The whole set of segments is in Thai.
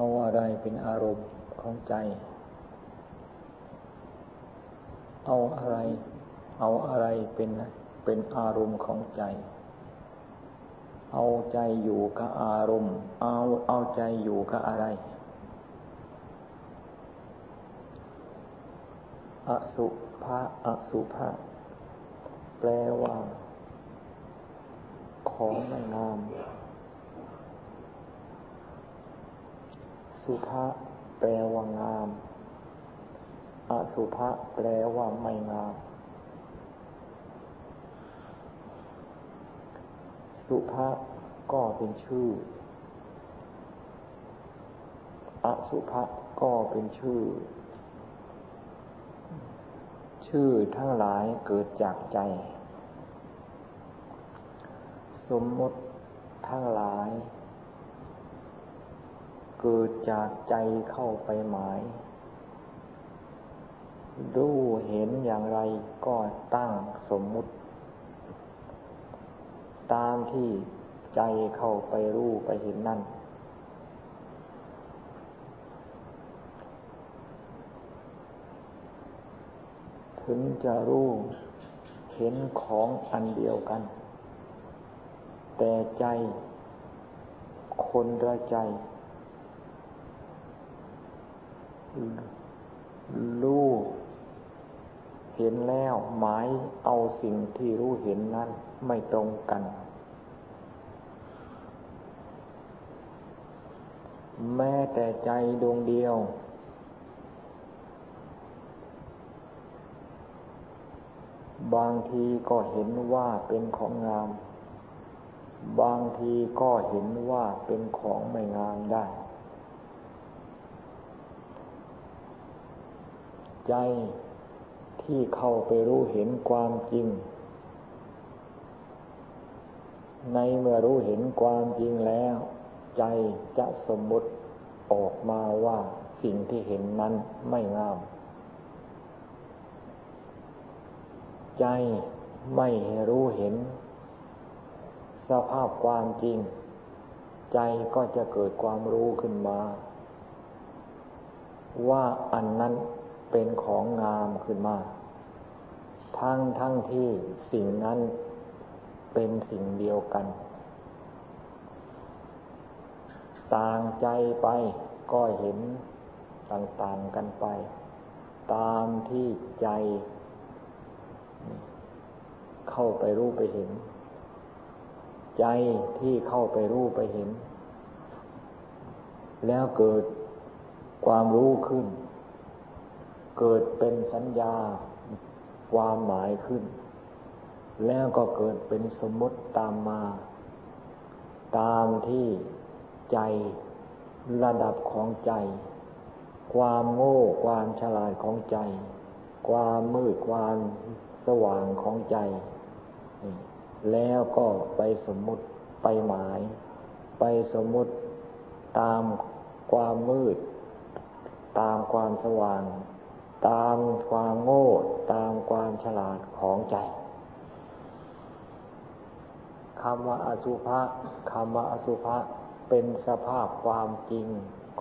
เอาอะไรเป็นอารมณ์ของใจ เอาอะไร เอาอะไรเป็นเป็นอารมณ์ของใจ เอาใจอยู่กับอารมณ์ เอาเอาใจอยู่กับอะไร อสุภะ อสุภะ แปลว่า ของไม่งาม สุภะแปลว่างาม อสุภะแปลว่าไม่งาม สุภะก็เป็นชื่อ อสุภะก็เป็นชื่อ ชื่อทั้งหลายเกิดจากใจ สมมติทั้งหลาย เกิดจากใจเข้าไปหมาย รู้เห็นอย่างไรก็ตั้งสมมุติ ตามที่ใจเข้าไปรู้ไปเห็นนั่น ถึงจะรู้เห็นของอันเดียวกัน แต่ใจ คนละใจ รู้เห็นแล้วหมายเอาสิ่งที่รู้เห็นนั้นไม่ตรงกัน แม้แต่ใจดวงเดียว บางทีก็เห็นว่าเป็นของงาม บางทีก็เห็นว่าเป็นของไม่งามได้ ใจที่เข้าไปรู้เห็นความจริง ในเมื่อรู้เห็นความจริงแล้ว ใจจะสมมติออกมาว่าสิ่งที่เห็นนั้นไม่งาม ใจไม่รู้เห็น สภาพความจริง ใจก็จะเกิดความรู้ขึ้นมา ว่าอันนั้น เป็นของงามขึ้นมา ทั้งทั้งที่สิ่งนั้นเป็นสิ่งเดียวกัน ต่างใจไปก็เห็นต่างๆกันไป ตามที่ใจ เข้าไปรู้ไปเห็น ใจที่เข้าไปรู้ไปเห็น แล้วเกิดความรู้ขึ้น เกิดเป็นสัญญาความหมายขึ้น แล้วก็เกิดเป็นสมมติตามมา ตามที่ใจระดับของใจ ความโง่ความฉลาดของใจ ความมืดความสว่างของใจ แล้วก็ไปสมมติไปหมาย ไปสมมติตามความมืด ตามความสว่าง ตามความโง่ตามความฉลาดของใจคำว่าอสุภะคำว่าอสุภะเป็นสภาพความจริง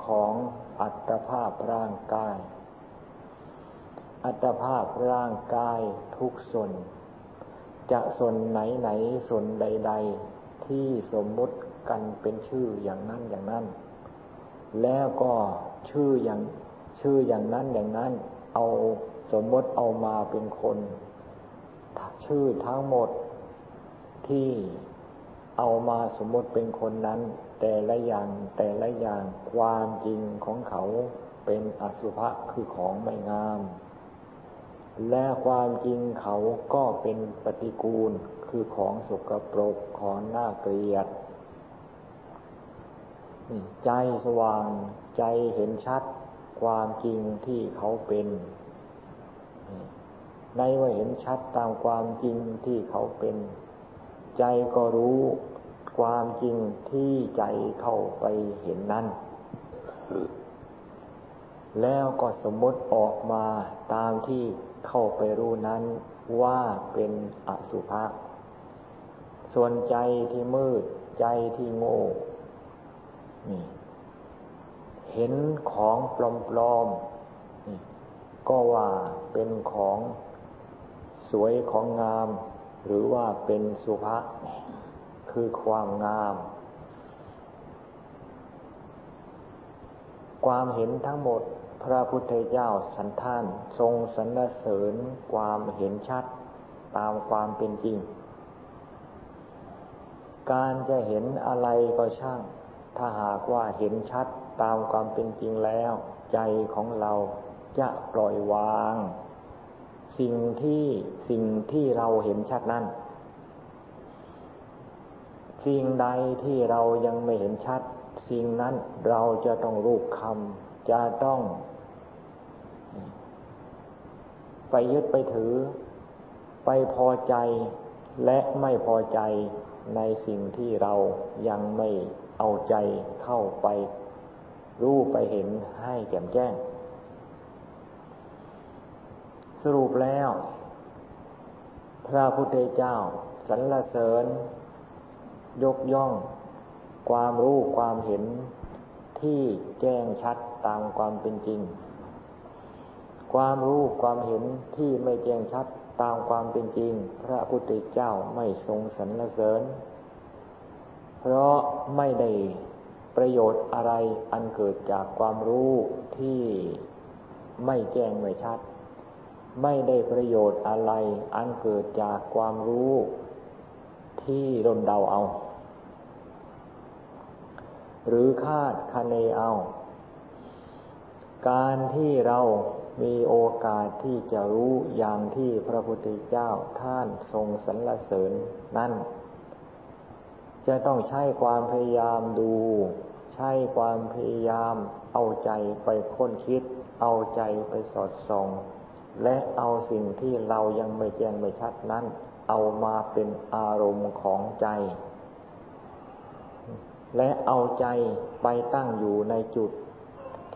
ของอัตภาพร่างกาย อัตภาพร่างกายทุกส่วน จะส่วนไหนไหนส่วนใด ๆ ที่สมมุติกันเป็นชื่ออย่างนั้นอย่างนั้น แล้วก็ชื่ออย่างชื่ออย่างนั้นอย่างนั้น เอาสมมติเอามาเป็นคน ชื่อทั้งหมดที่เอามาสมมติเป็นคนนั้น แต่ละอย่างแต่ละอย่างความจริงของเขาเป็นอสุภะคือของไม่งาม และความจริงเขาก็เป็นปฏิกูลคือของสกปรกของน่าเกลียดใจสว่างใจเห็นชัด ความจริงที่เขาเป็น ในว่าเห็นชัดตามความจริงที่เขาเป็น ใจก็รู้ความจริงที่ใจเข้าไปเห็นนั้นแล้วก็สมมติออกมาตามที่เข้าไปรู้นั้นว่าเป็นอสุภะส่วนใจที่มืดใจที่โง่นี่ เห็นของปลอมๆก็ว่าเป็นของสวยของงาม หรือว่าเป็นสุภาคือความงาม ความเห็นทั้งหมดพระพุทธเจ้าสันท่าน ทรงสรรเสริญความเห็นชัดตามความเป็นจริง การจะเห็นอะไรก็ช่าง ถ้าหากว่าเห็นชัด ตามความเป็นจริงแล้ว ใจของเราจะปล่อยวาง สิ่งที่สิ่งที่เราเห็นชัดนั้น สิ่งใดที่เรายังไม่เห็นชัด สิ่งนั้นเราจะต้องรูปคำจะต้อง ไปยึดไปถือ ไปพอใจและไม่พอใจในสิ่งที่เรายังไม่เอาใจเข้าไป รู้ไปเห็นให้แจ่มแจ้ง สรุปแล้ว พระพุทธเจ้าสรรเสริญ ยกย่อง ความรู้ความเห็นที่แจ้งชัดตามความเป็นจริง ความรู้ความเห็นที่ไม่แจ้งชัดตามความเป็นจริง พระพุทธเจ้าไม่ทรงสรรเสริญ เพราะไม่ได้ ประโยชน์อะไรอันเกิดจากความรู้ที่ไม่แจ้งไม่ชัด ไม่ได้ประโยชน์อะไร อันเกิดจากความรู้ที่รนเดาเอา หรือคาดคะเนเอา การที่เรามีโอกาสที่จะรู้อย่างที่พระพุทธเจ้าท่านทรงสรรเสริญนั่นจะต้องใช้ความพยายามดู ใช้ความพยายาม เอาใจไปค้นคิด เอาใจไปสอดส่อง และเอาสิ่งที่เรายังไม่แจ้งไม่ชัดนั้น เอามาเป็นอารมณ์ของใจ และเอาใจไปตั้งอยู่ในจุด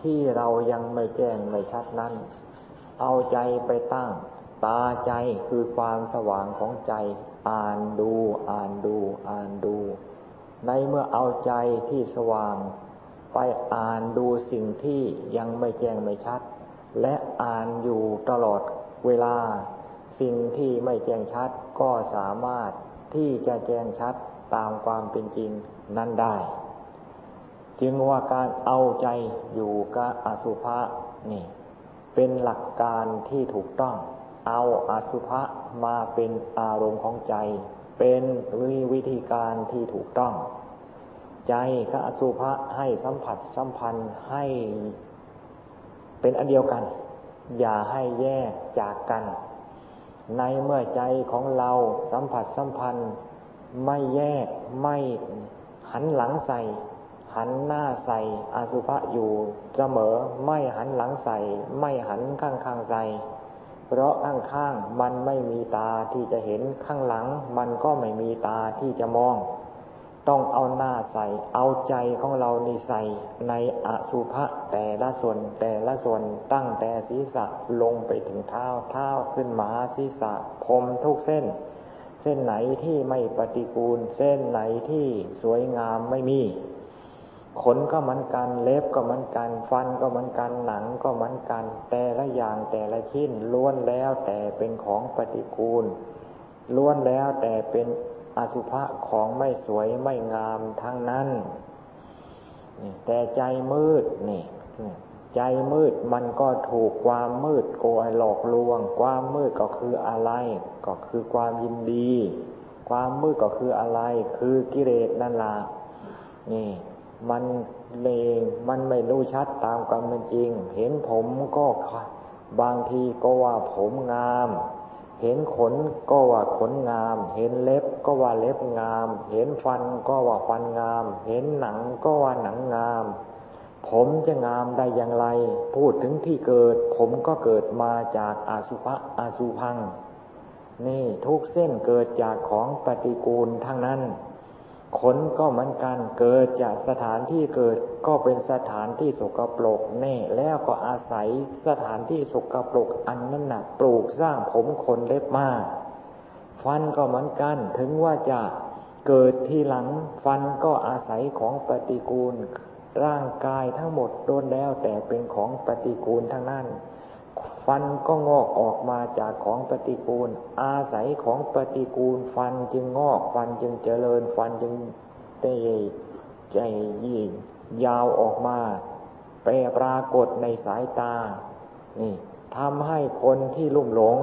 ที่เรายังไม่แจ้งไม่ชัดนั้น เอาใจไปตั้ง ตาใจคือความสว่างของใจ อ่านดู อ่านดู อ่านดู ในเมื่อเอาใจที่สว่าง ไปอ่านดูสิ่งที่ยังไม่แจ้งไม่ชัด และอ่านอยู่ตลอดเวลา สิ่งที่ไม่แจ้งชัดก็สามารถที่จะแจ้งชัดตามความเป็นจริงนั้นได้ จึงว่าการเอาใจอยู่กับอสุภะนี่ เป็นหลักการที่ถูกต้อง เอาอสุภะมาเป็นอารมณ์ของใจ เป็นวิธีการที่ถูกต้อง ใจกับอสุภะให้สัมผัสสัมพันธ์ให้เป็นอันเดียวกัน อย่าให้แยกจากกัน ในเมื่อใจของเราสัมผัสสัมพันธ์ ไม่แยกไม่หันหลังใส่ หันหน้าใส่อสุภะอยู่เสมอไม่หันหลังใส่ ไม่หันข้างข้างใส่ เพราะข้างๆมันไม่มีตาที่จะเห็นข้างหลัง มันก็ไม่มีตาที่จะมอง ต้องเอาหน้าใส่ เอาใจของเรานี่ใส่ในอสุภะแต่ละส่วนแต่ละส่วนตั้งแต่ศีรษะลงไปถึงเท้าเท้าขึ้นมาศีรษะผมทุกเส้น เส้นไหนที่ไม่ปฏิกูล เส้นไหนที่สวยงามไม่มี ขนก็เหมือนกัน เล็บก็เหมือนกัน ฟันก็เหมือนกัน หนังก็เหมือนกัน แต่ละอย่างแต่ละชิ้นล้วนแล้วแต่เป็นของปฏิกูล ล้วนแล้วแต่เป็นอสุภะของไม่สวยไม่งามทั้งนั้น แต่ใจมืดนี่ใจมืดมันก็ถูกความมืดโกยหลอกลวง ความมืดก็คืออะไร ก็คือความยินดี ความมืดก็คืออะไร คือกิเลสนั่นละนี่ มันเลงมันไม่รู้ชัดตามความเป็นจริง เห็นผมก็บางทีก็ว่าผมงาม เห็นขนก็ว่าขนงาม เห็นเล็บก็ว่าเล็บงาม เห็นฟันก็ว่าฟันงาม เห็นหนังก็ว่าหนังงาม ผมจะงามได้อย่างไร พูดถึงที่เกิด ผมก็เกิดมาจากอาสุภะอาสุพัง นี่ทุกเส้นเกิดจากของปฏิกูลทั้งนั้น ขนก็เหมือนกันเกิดจากสถานที่เกิดก็เป็นสถานที่สกปรกแน่ แล้วก็อาศัยสถานที่สกปรกอันนั้นหนักปลูกสร้างผมขนเล็บมาก ฟันก็เหมือนกันถึงว่าจะเกิดที่หลังฟันก็อาศัยของปฏิกูล ร่างกายทั้งหมดโดนแล้วแต่เป็นของปฏิกูลทั้งนั้น ฟันก็งอกออกมาจากของปฏิกูล อาศัยของปฏิกูล ฟันจึงงอก ฟันจึงเจริญ ฟันจึงเตะใจยิ่งยาวออกมาแปรปรากฏในสายตา นี่ทำให้คนที่ลุ่มหลง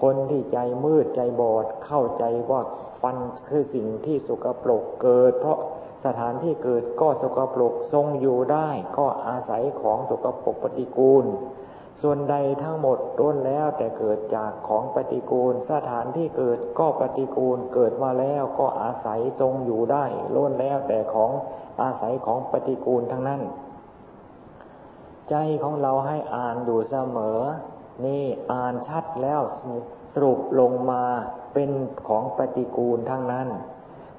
คนที่ใจมืดใจบอด เข้าใจว่าฟันคือสิ่งที่สุกปรกเกิด เพราะสถานที่เกิดก็สกปรกทรงอยู่ได้ ก็อาศัยของสกปรกปฏิกูล ส่วนใดทั้งหมดต้นแล้วแต่เกิดจากของปฏิกูล สถานที่เกิดก็ปฏิกูลเกิดมาแล้วก็อาศัยทรงอยู่ได้ล้นแล้วแต่ของอาศัยของปฏิกูลทั้งนั้น ใจของเราให้อ่านอยู่เสมอ นี่อ่านชัดแล้วสรุปลงมาเป็นของปฏิกูลทั้งนั้น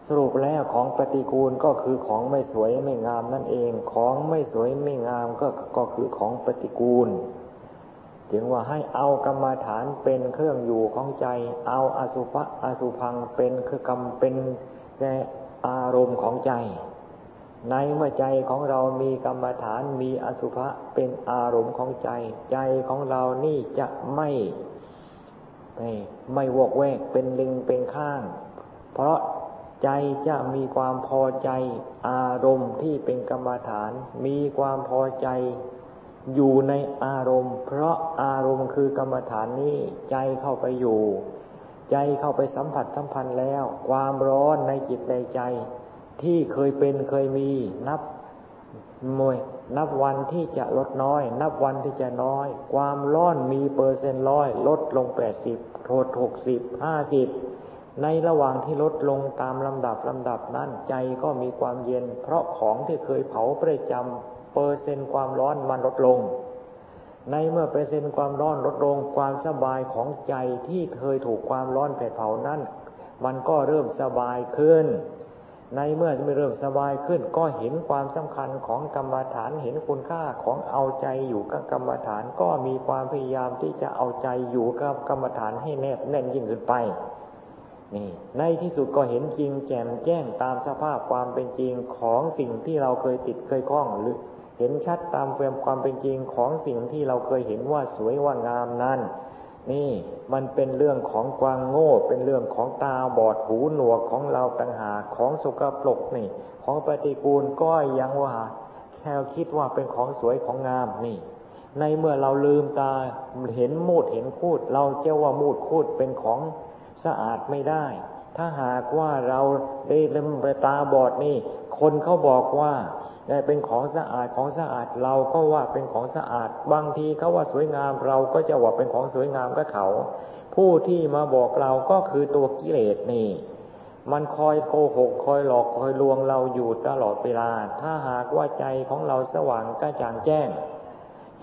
สรุปแล้วของปฏิกูลก็คือของไม่สวยไม่งามนั่นเอง ของไม่สวยไม่งามก็ก็คือของปฏิกูล จึงว่าให้เอากรรมฐานเป็นเครื่องอยู่ของใจ เอาอสุภะอสุพังเป็นคือกรรมเป็นอารมณ์ของใจ ในเมื่อใจของเรามีกรรมฐานมีอสุภะเป็นอารมณ์ของใจ ใจของเรานี่จะไม่ไม่วกแวกเป็นลิงเป็นข้าง เพราะใจจะมีความพอใจอารมณ์ที่เป็นกรรมฐาน มีความพอใจ อยู่ในอารมณ์ เพราะอารมณ์คือกรรมฐานนี้ใจเข้าไปอยู่ ใจเข้าไปสัมผัสสัมพันธ์แล้ว ความร้อนในจิตในใจ ที่เคยเป็นเคยมีนับมวยนับวันที่จะลดน้อย นับวันที่จะน้อย ความร้อนมีเปอร์เซ็นต์ร้อย ลดลงแปดสิบโทษหกสิบห้าสิบในระหว่างที่ลดลงตามลำดับลำดับนั้นใจก็มีความเย็น เพราะของที่เคยเผาประจำ เปอร์เซ็นต์ความร้อนมันลดลง ในเมื่อเปอร์เซ็นต์ความร้อนลดลง ความสบายของใจที่เคยถูกความร้อนแผดเผานั้น มันก็เริ่มสบายขึ้น ในเมื่อไม่เริ่มสบายขึ้น ก็เห็นความสำคัญของกรรมฐานเห็นคุณค่าของเอาใจอยู่กับกรรมฐานก็มีความพยายามที่จะเอาใจอยู่กับกรรมฐานให้แนบแน่นยิ่งขึ้นไปนี่ในที่สุดก็เห็นจริงแจ่มแจ้งตามสภาพความเป็นจริงของสิ่งที่เราเคยติดเคยคล้องหรือ เห็นชัดตามความเป็นจริงของสิ่งที่เราเคยเห็นว่าสวยว่างามนั้น นี่มันเป็นเรื่องของกวางโง่ เป็นเรื่องของตาบอดหูหนวกของเราต่างหากของสกปรกนี่ ของปฏิกูลก็ยังว่าแค่คิดว่าเป็นของสวยของงามนี่ ในเมื่อเราลืมตาเห็นมูดเห็นคูด เราเจ้าว่ามูดคูดเป็นของสะอาดไม่ได้ ถ้าหากว่าเราได้ลืมตาบอดนี่ คนเขาบอกว่า ได้เป็นของสะอาดของสะอาดเราก็ว่าเป็นของสะอาด บางทีเขาว่าสวยงามเราก็จะว่าเป็นของสวยงามกับเขา ผู้ที่มาบอกเราก็คือตัวกิเลสนี่ มันคอยโกหกคอยหลอกคอยลวงเราอยู่ตลอดเวลา ถ้าหากว่าใจของเราสว่างกระจ่างแจ้ง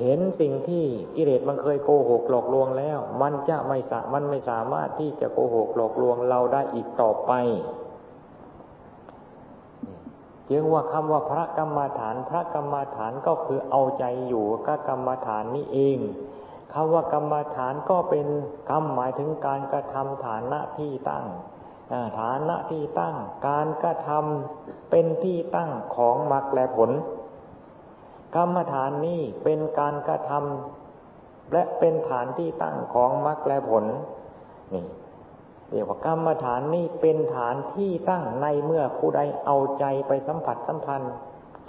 เห็นสิ่งที่กิเลสมันเคยโกหกหลอกลวงแล้ว มันจะไม่สามันไม่สามารถที่จะโกหกหลอกลวงเราได้อีกต่อไป จึงว่าคำว่าพระกรรมฐาน พระกรรมฐานก็คือเอาใจอยู่กับกรรมฐานนี้เองคำว่ากรรมฐานก็เป็นคำหมายถึงการกระทำฐานะที่ตั้งฐานะที่ตั้ง การกระทำเป็นที่ตั้งของมรรคและผล กรรมฐานนี้เป็นการกระทำและเป็นฐานที่ตั้งของมรรคและผลนี่ เรียกว่ากรรมฐานนี่เป็นฐานที่ตั้งในเมื่อผู้ใดเอาใจไปสัมผัสสัมพันธ์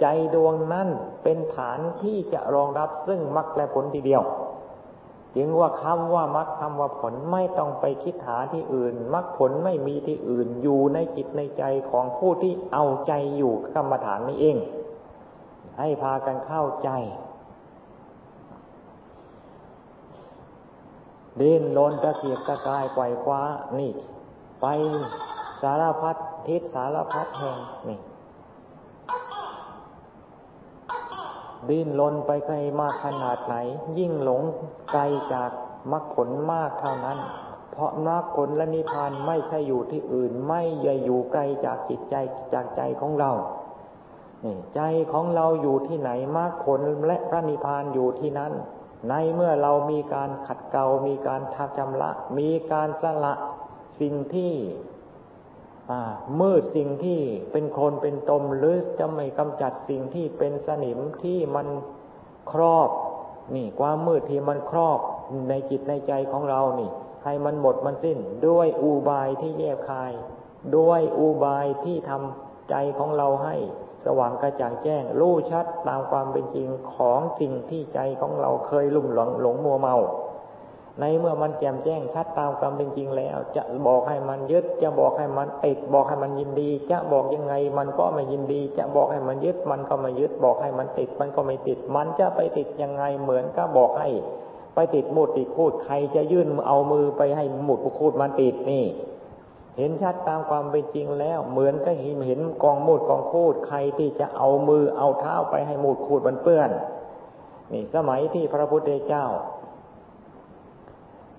ใจดวงนั้นเป็นฐานที่จะรองรับซึ่งมรรคและผลทีเดียว จึงว่าคำว่ามรรคคำว่าผลไม่ต้องไปคิดหาที่อื่นมรรคผลไม่มีที่อื่นอยู่ในจิตในใจของผู้ที่เอาใจอยู่กรรมฐานนี้เอง ให้พากันเข้าใจ ดิ้นรนตะเกียกตะกายไกวคว้า นี่ ไปสารพัดทิศสารพัดแห่งนี่ดิ้นรนไปไกลมากขนาดไหน ยิ่งหลงไกลจากมรรคผลมากเท่านั้น เพราะมรรคผลและนิพพานไม่ใช่อยู่ที่อื่น ไม่ใช่อยู่ไกลจากจิตใจจากใจของเราใจของเราอยู่ที่ไหนมรรคผลและพระนิพพานอยู่ที่นั้น ในเมื่อเรามีการขัดเกลามีการทักจำละ มีการสละสิ่งที่มืดสิ่งที่เป็นโคลนเป็นตมหรือจะไม่กำจัดสิ่งที่เป็นสนิมที่มันครอบ นี่ความมืดที่มันครอบในจิตในใจของเรานี่ ให้มันหมดมันสิ้น ด้วยอุบายที่แยบคาย ด้วยอุบายที่ทำใจของเราให้ สว่างกระจ่างแจ้งรู้ชัดตามความเป็นจริงของสิ่งที่ใจของเราเคยลุ่มหลงหลงมัวเมา ในเมื่อมันแจ่มแจ้งชัดตามความเป็นจริงแล้ว จะบอกให้มันยึด จะบอกให้มันติดบอกให้มันยินดี จะบอกยังไงมันก็ไม่ยินดี จะบอกให้มันยึด มันก็ไม่ยึด บอกให้มันติด มันก็ไม่ติด มันจะไปติดยังไงเหมือนก็บอกให้ ไปติดหมุดติดคูดใครจะยื่นเอามือไปให้หมุดคูดมันติดนี่ เห็นชัดตามความเป็นจริงแล้ว เหมือนก็เห็นเห็นกองมูดกองคูดใครที่จะเอามือเอาเท้าไปให้มุดคูดมันเปื้อนนี่สมัยที่พระพุทธเจ้า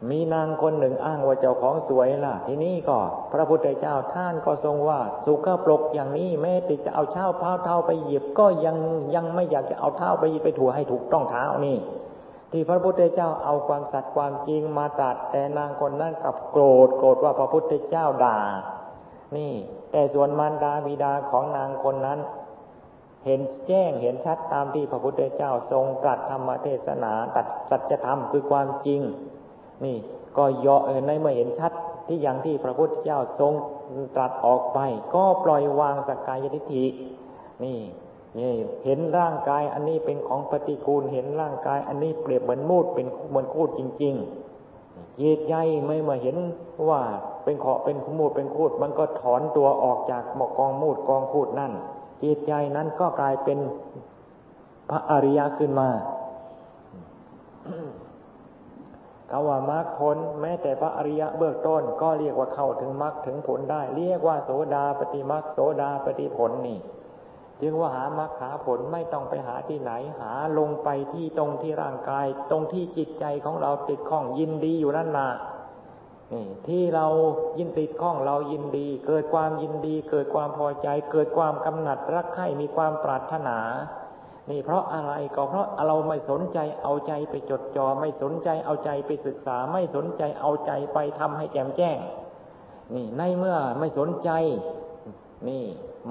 มีนางคนหนึ่งอ้างว่าเจ้าของสวยล่ะ ทีนี้ก็ พระพุทธเจ้าท่านก็ทรงว่า สุขปลกอย่างนี้แม้ติจะเอาเท้าเท้าเท้าไปหยิบก็ยังยังไม่อยากจะเอาเท้าไปไปถูให้ถูกต้องเท้านี่ ที่พระพุทธเจ้าเอาความสัตย์ความจริงมาตัดแต่นางคนนั้นกับโกรธโกรธว่าพระพุทธเจ้าด่า นี่ แต่ส่วนมารดาบิดาของนางคนนั้น เห็นแจ้งเห็นชัดตามที่พระพุทธเจ้าทรงตรัสธรรมเทศนาตัดสัจธรรมคือความจริง นี่ก็ย่อในเมื่อเห็นชัดที่อย่างที่พระพุทธเจ้าทรงตรัสออกไป ก็ปล่อยวางสกายทิฏฐินี่ นี่เห็นร่างกายอันนี้เป็นของปฏิกูล เห็นร่างกาย อันนี้เปรียบเหมือนมูดเป็นเหมือนคูดจริงๆจิตใจไม่มาเห็นว่าเป็นขอเป็นขมูดเป็นคูด มันก็ถอนตัวออกจากหมอกกองมูดกองคูดนั่นจิตใจนั้นก็กลายเป็นพระอริยะขึ้นมาคำว่ามรรคผลแม้แต่พระอริยะเบื้องต้น ก็เรียกว่าเข้าถึงมรรคถึงผลได้ เรียกว่าโสดาปฏิมรรคโสดาปฏิผลนี่ จึงว่าหามรรคหาผลไม่ต้องไปหาที่ไหน หาลงไปที่ตรงที่ร่างกาย ตรงที่จิตใจของเราติดข้องยินดีอยู่นั่นนานี่ที่เรายินติดข้องเรายินดี เกิดความยินดี เกิดความพอใจ เกิดความกำหนัดรักใคร่มีความปรารถนา นี่เพราะอะไรก็เพราะเราไม่สนใจเอาใจไปจดจอ่อไม่สนใจเอาใจไปศึกษา ไม่สนใจเอาใจไปทำให้แจ่มแจ้ง นี่ในเมื่อไม่สนใจ นี่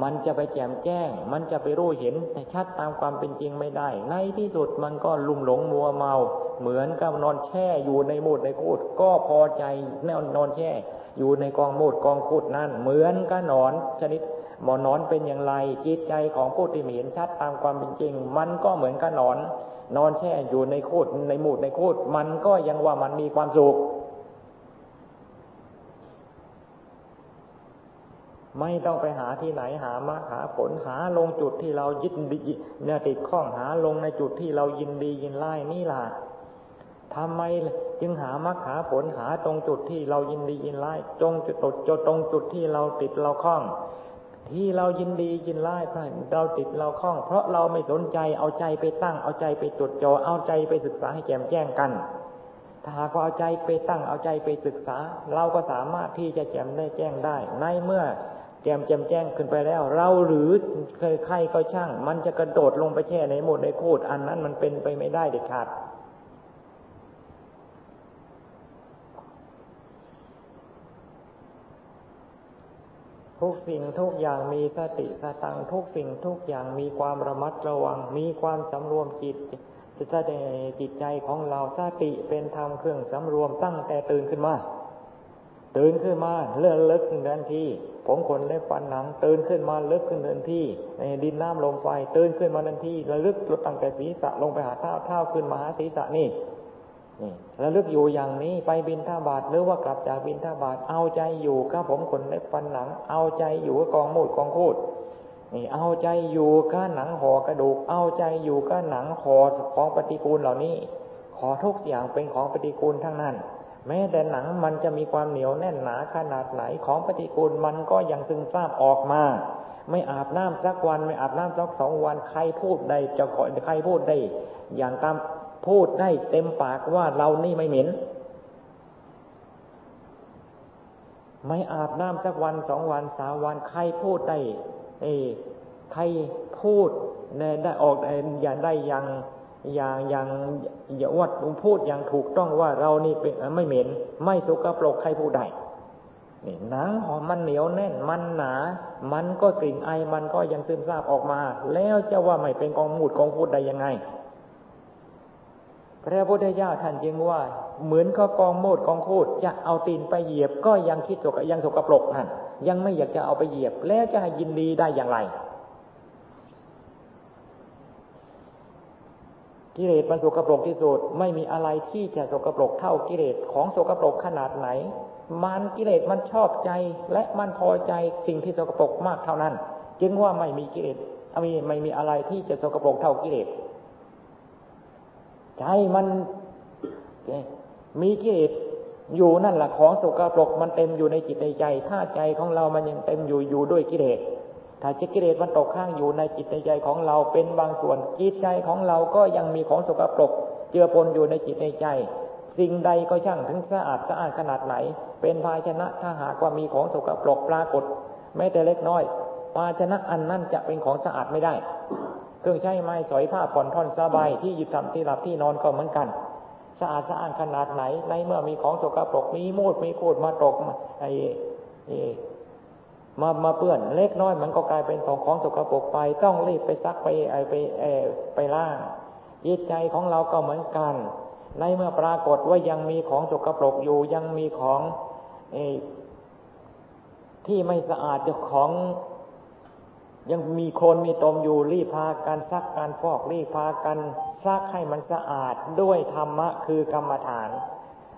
มันจะไปแจ่มแจ้ง มันจะไปรู้เห็นแต่ชัดตามความเป็นจริงไม่ได้ ในที่สุดมันก็ลุ่มหลงมัวเมา เหมือนกับนอนแช่อยู่ในมูดในคูด ก็พอใจแนวนอนแช่ อยู่ในกองมูดกองคูดนั่นเหมือนกับนอนชนิดหมอนอนเป็นอย่างไรจิตใจของผู้ที่เห็นชัดตามความเป็นจริง มันก็เหมือนกับนอน นอนแช่อยู่ในคูดในหมูดในคูด มันก็ยังว่ามันมีความสุข ไม่ต้องไปหาที่ไหนหามาหาผลหาลงจุดที่เรายึดดีเนี่ยติดข้องหาลงในจุดที่เรายินดียินไล่นี่ล่ะทำไมจึงหามรรคหาผลหาตรงจุดที่เรายินดียินไล่ตรงจุดจดตรงจุดที่เราติดเราคล้อง ที่เรายินดียินไล่เพราะเราติดเราคล้อง เพราะเราไม่สนใจเอาใจไปตั้งเอาใจไปจดจ่อเอาใจไปศึกษาให้แจ่มแจ้งกันถ้าหากเอาใจไปตั้งเอาใจไปศึกษา เราก็สามารถที่จะแจ่มได้แจ้งได้ ในเมื่อ แจมแจมแจ้งขึ้นไปแล้ว เราหรือเคยใครก็ช่าง มันจะกระโดดลงไปแช่ในหมดในโคดอันนั้นมันเป็นไปไม่ได้เด็ดขาดทุกสิ่งทุกอย่างมีสติสตังทุกสิ่งทุกอย่างมีความระมัดระวัง มีความสำรวมจิตจะแสดงจิตใจของเราสติเป็นธรรมเครื่องสำรวมตั้งแต่ตื่นขึ้นมา ตื่นขึ้นมาเลื่อนลึกขึ้นทันทีผมขนเล็บฟันหนัง ตื่นขึ้นมาลึกขึ้นทันทีในดินน้ำลมไฟ ตื่นขึ้นมาทันทีระลึกตั้งแต่ศีรษะลงไปหาเท้าเท้าขึ้นมาหาศีรษะนี่นี่ระลึกอยู่อย่างนี้ไปบินท่าบาทหรือว่ากลับจากบินท่าบาทเอาใจอยู่กับผมขนเล็บฟันหนัง เอาใจอยู่กับกองมูดกองคูดนี่เอาใจอยู่กับหนังห่อกระดูก เอาใจอยู่กับหนังห่อของปฏิกูลเหล่านี้ ขอทุกอย่างเป็นของปฏิกูลทั้งนั้น แม้แต่หนังมันจะมีความเหนียวแน่นหนาขนาดไหนของปฏิกูลมันก็ยังซึมซาบออกมา ไม่อาบน้ำสักวัน ไม่อาบน้ำสักสองวันใครพูดได้จะขอใครพูดได้ อย่างตามพูดได้เต็มปากว่าเรานี่ไม่เหม็นไม่อาบน้ำสักวันสองวันสามวันใครพูดได้ เอใครพูดได้ออกอย่างได้อย่าง อย่างอย่างอย่าวัดพูดอย่างถูกต้องว่าเรานี่เป็นไม่เหม็น ไม่สกปรกใครพูดได้นี่หนังหอมมันเหนียวแน่นมันหนา มันก็กลิ่นไอมันก็ยังซึมซาบออกมา แล้วจะว่าไม่เป็นกองมูดกองพูดได้ยังไง พระพุทธเจ้าท่านจึงว่า เหมือนเขากองโมดกองคูด จะเอาตีนไปเหยียบก็ยังคิดสกยังสกปรกนั่นยังไม่อยากจะเอาไปเหยียบ แล้วจะให้ยินดีได้อย่างไร กิเลสมันสกปรกที่สุดไม่มีอะไรที่จะสกปรกเท่ากิเลสของสกปรกขนาดไหน มันกิเลสมันชอบใจและมันพอใจสิ่งที่สกปรกมากเท่านั้น จึงว่าไม่มีกิเลสไม่ไม่มีอะไรที่จะสกปรกเท่ากิเลสใจมันมีกิเลสอยู่นั่นแหละของสกปรกมันเต็มอยู่ในจิตในใจ ถ้าใจของเรามันยังเต็มอยู่อยู่ด้วยกิเลส ถ้าจิตกิเลสมันตกข้างอยู่ในจิตในใจของเราเป็นบางส่วนจิตใจของเราก็ยังมีของสกปรกเจือปนอยู่ในจิตในใจ สิ่งใดก็ช่างถึงสะอาดสะอาดขนาดไหน เป็นภาชนะถ้าหากว่ามีของสกปรกปรากฏแม้แต่เล็กน้อย ภาชนะอันนั้นจะเป็นของสะอาดไม่ได้ เครื่องใช้ไม้สอยผ้าผ่อนท่อนสบายที่หยึดทำที่หลับที่นอนก็เหมือนกันสะอาดสะอาดขนาดไหนในเมื่อมีของสกปรกมีมูดมีคูดมาตกไอ้ มามาเปื้อนเล็กน้อยมันก็กลายเป็นของของสกปรกไป ต้องรีบไปซักไปไอไปเอไปล่างจิตใจของเราก็เหมือนกัน ในเมื่อปรากฏว่ายังมีของสกปรกอยู่ยังมีของอที่ไม่สะอาดเจ้าของ ยังมีโคลนมีตมอยู่รีบพากันซักการฟอกรีบพากันซักให้มันสะอาดด้วยธรรมะคือกรรมฐาน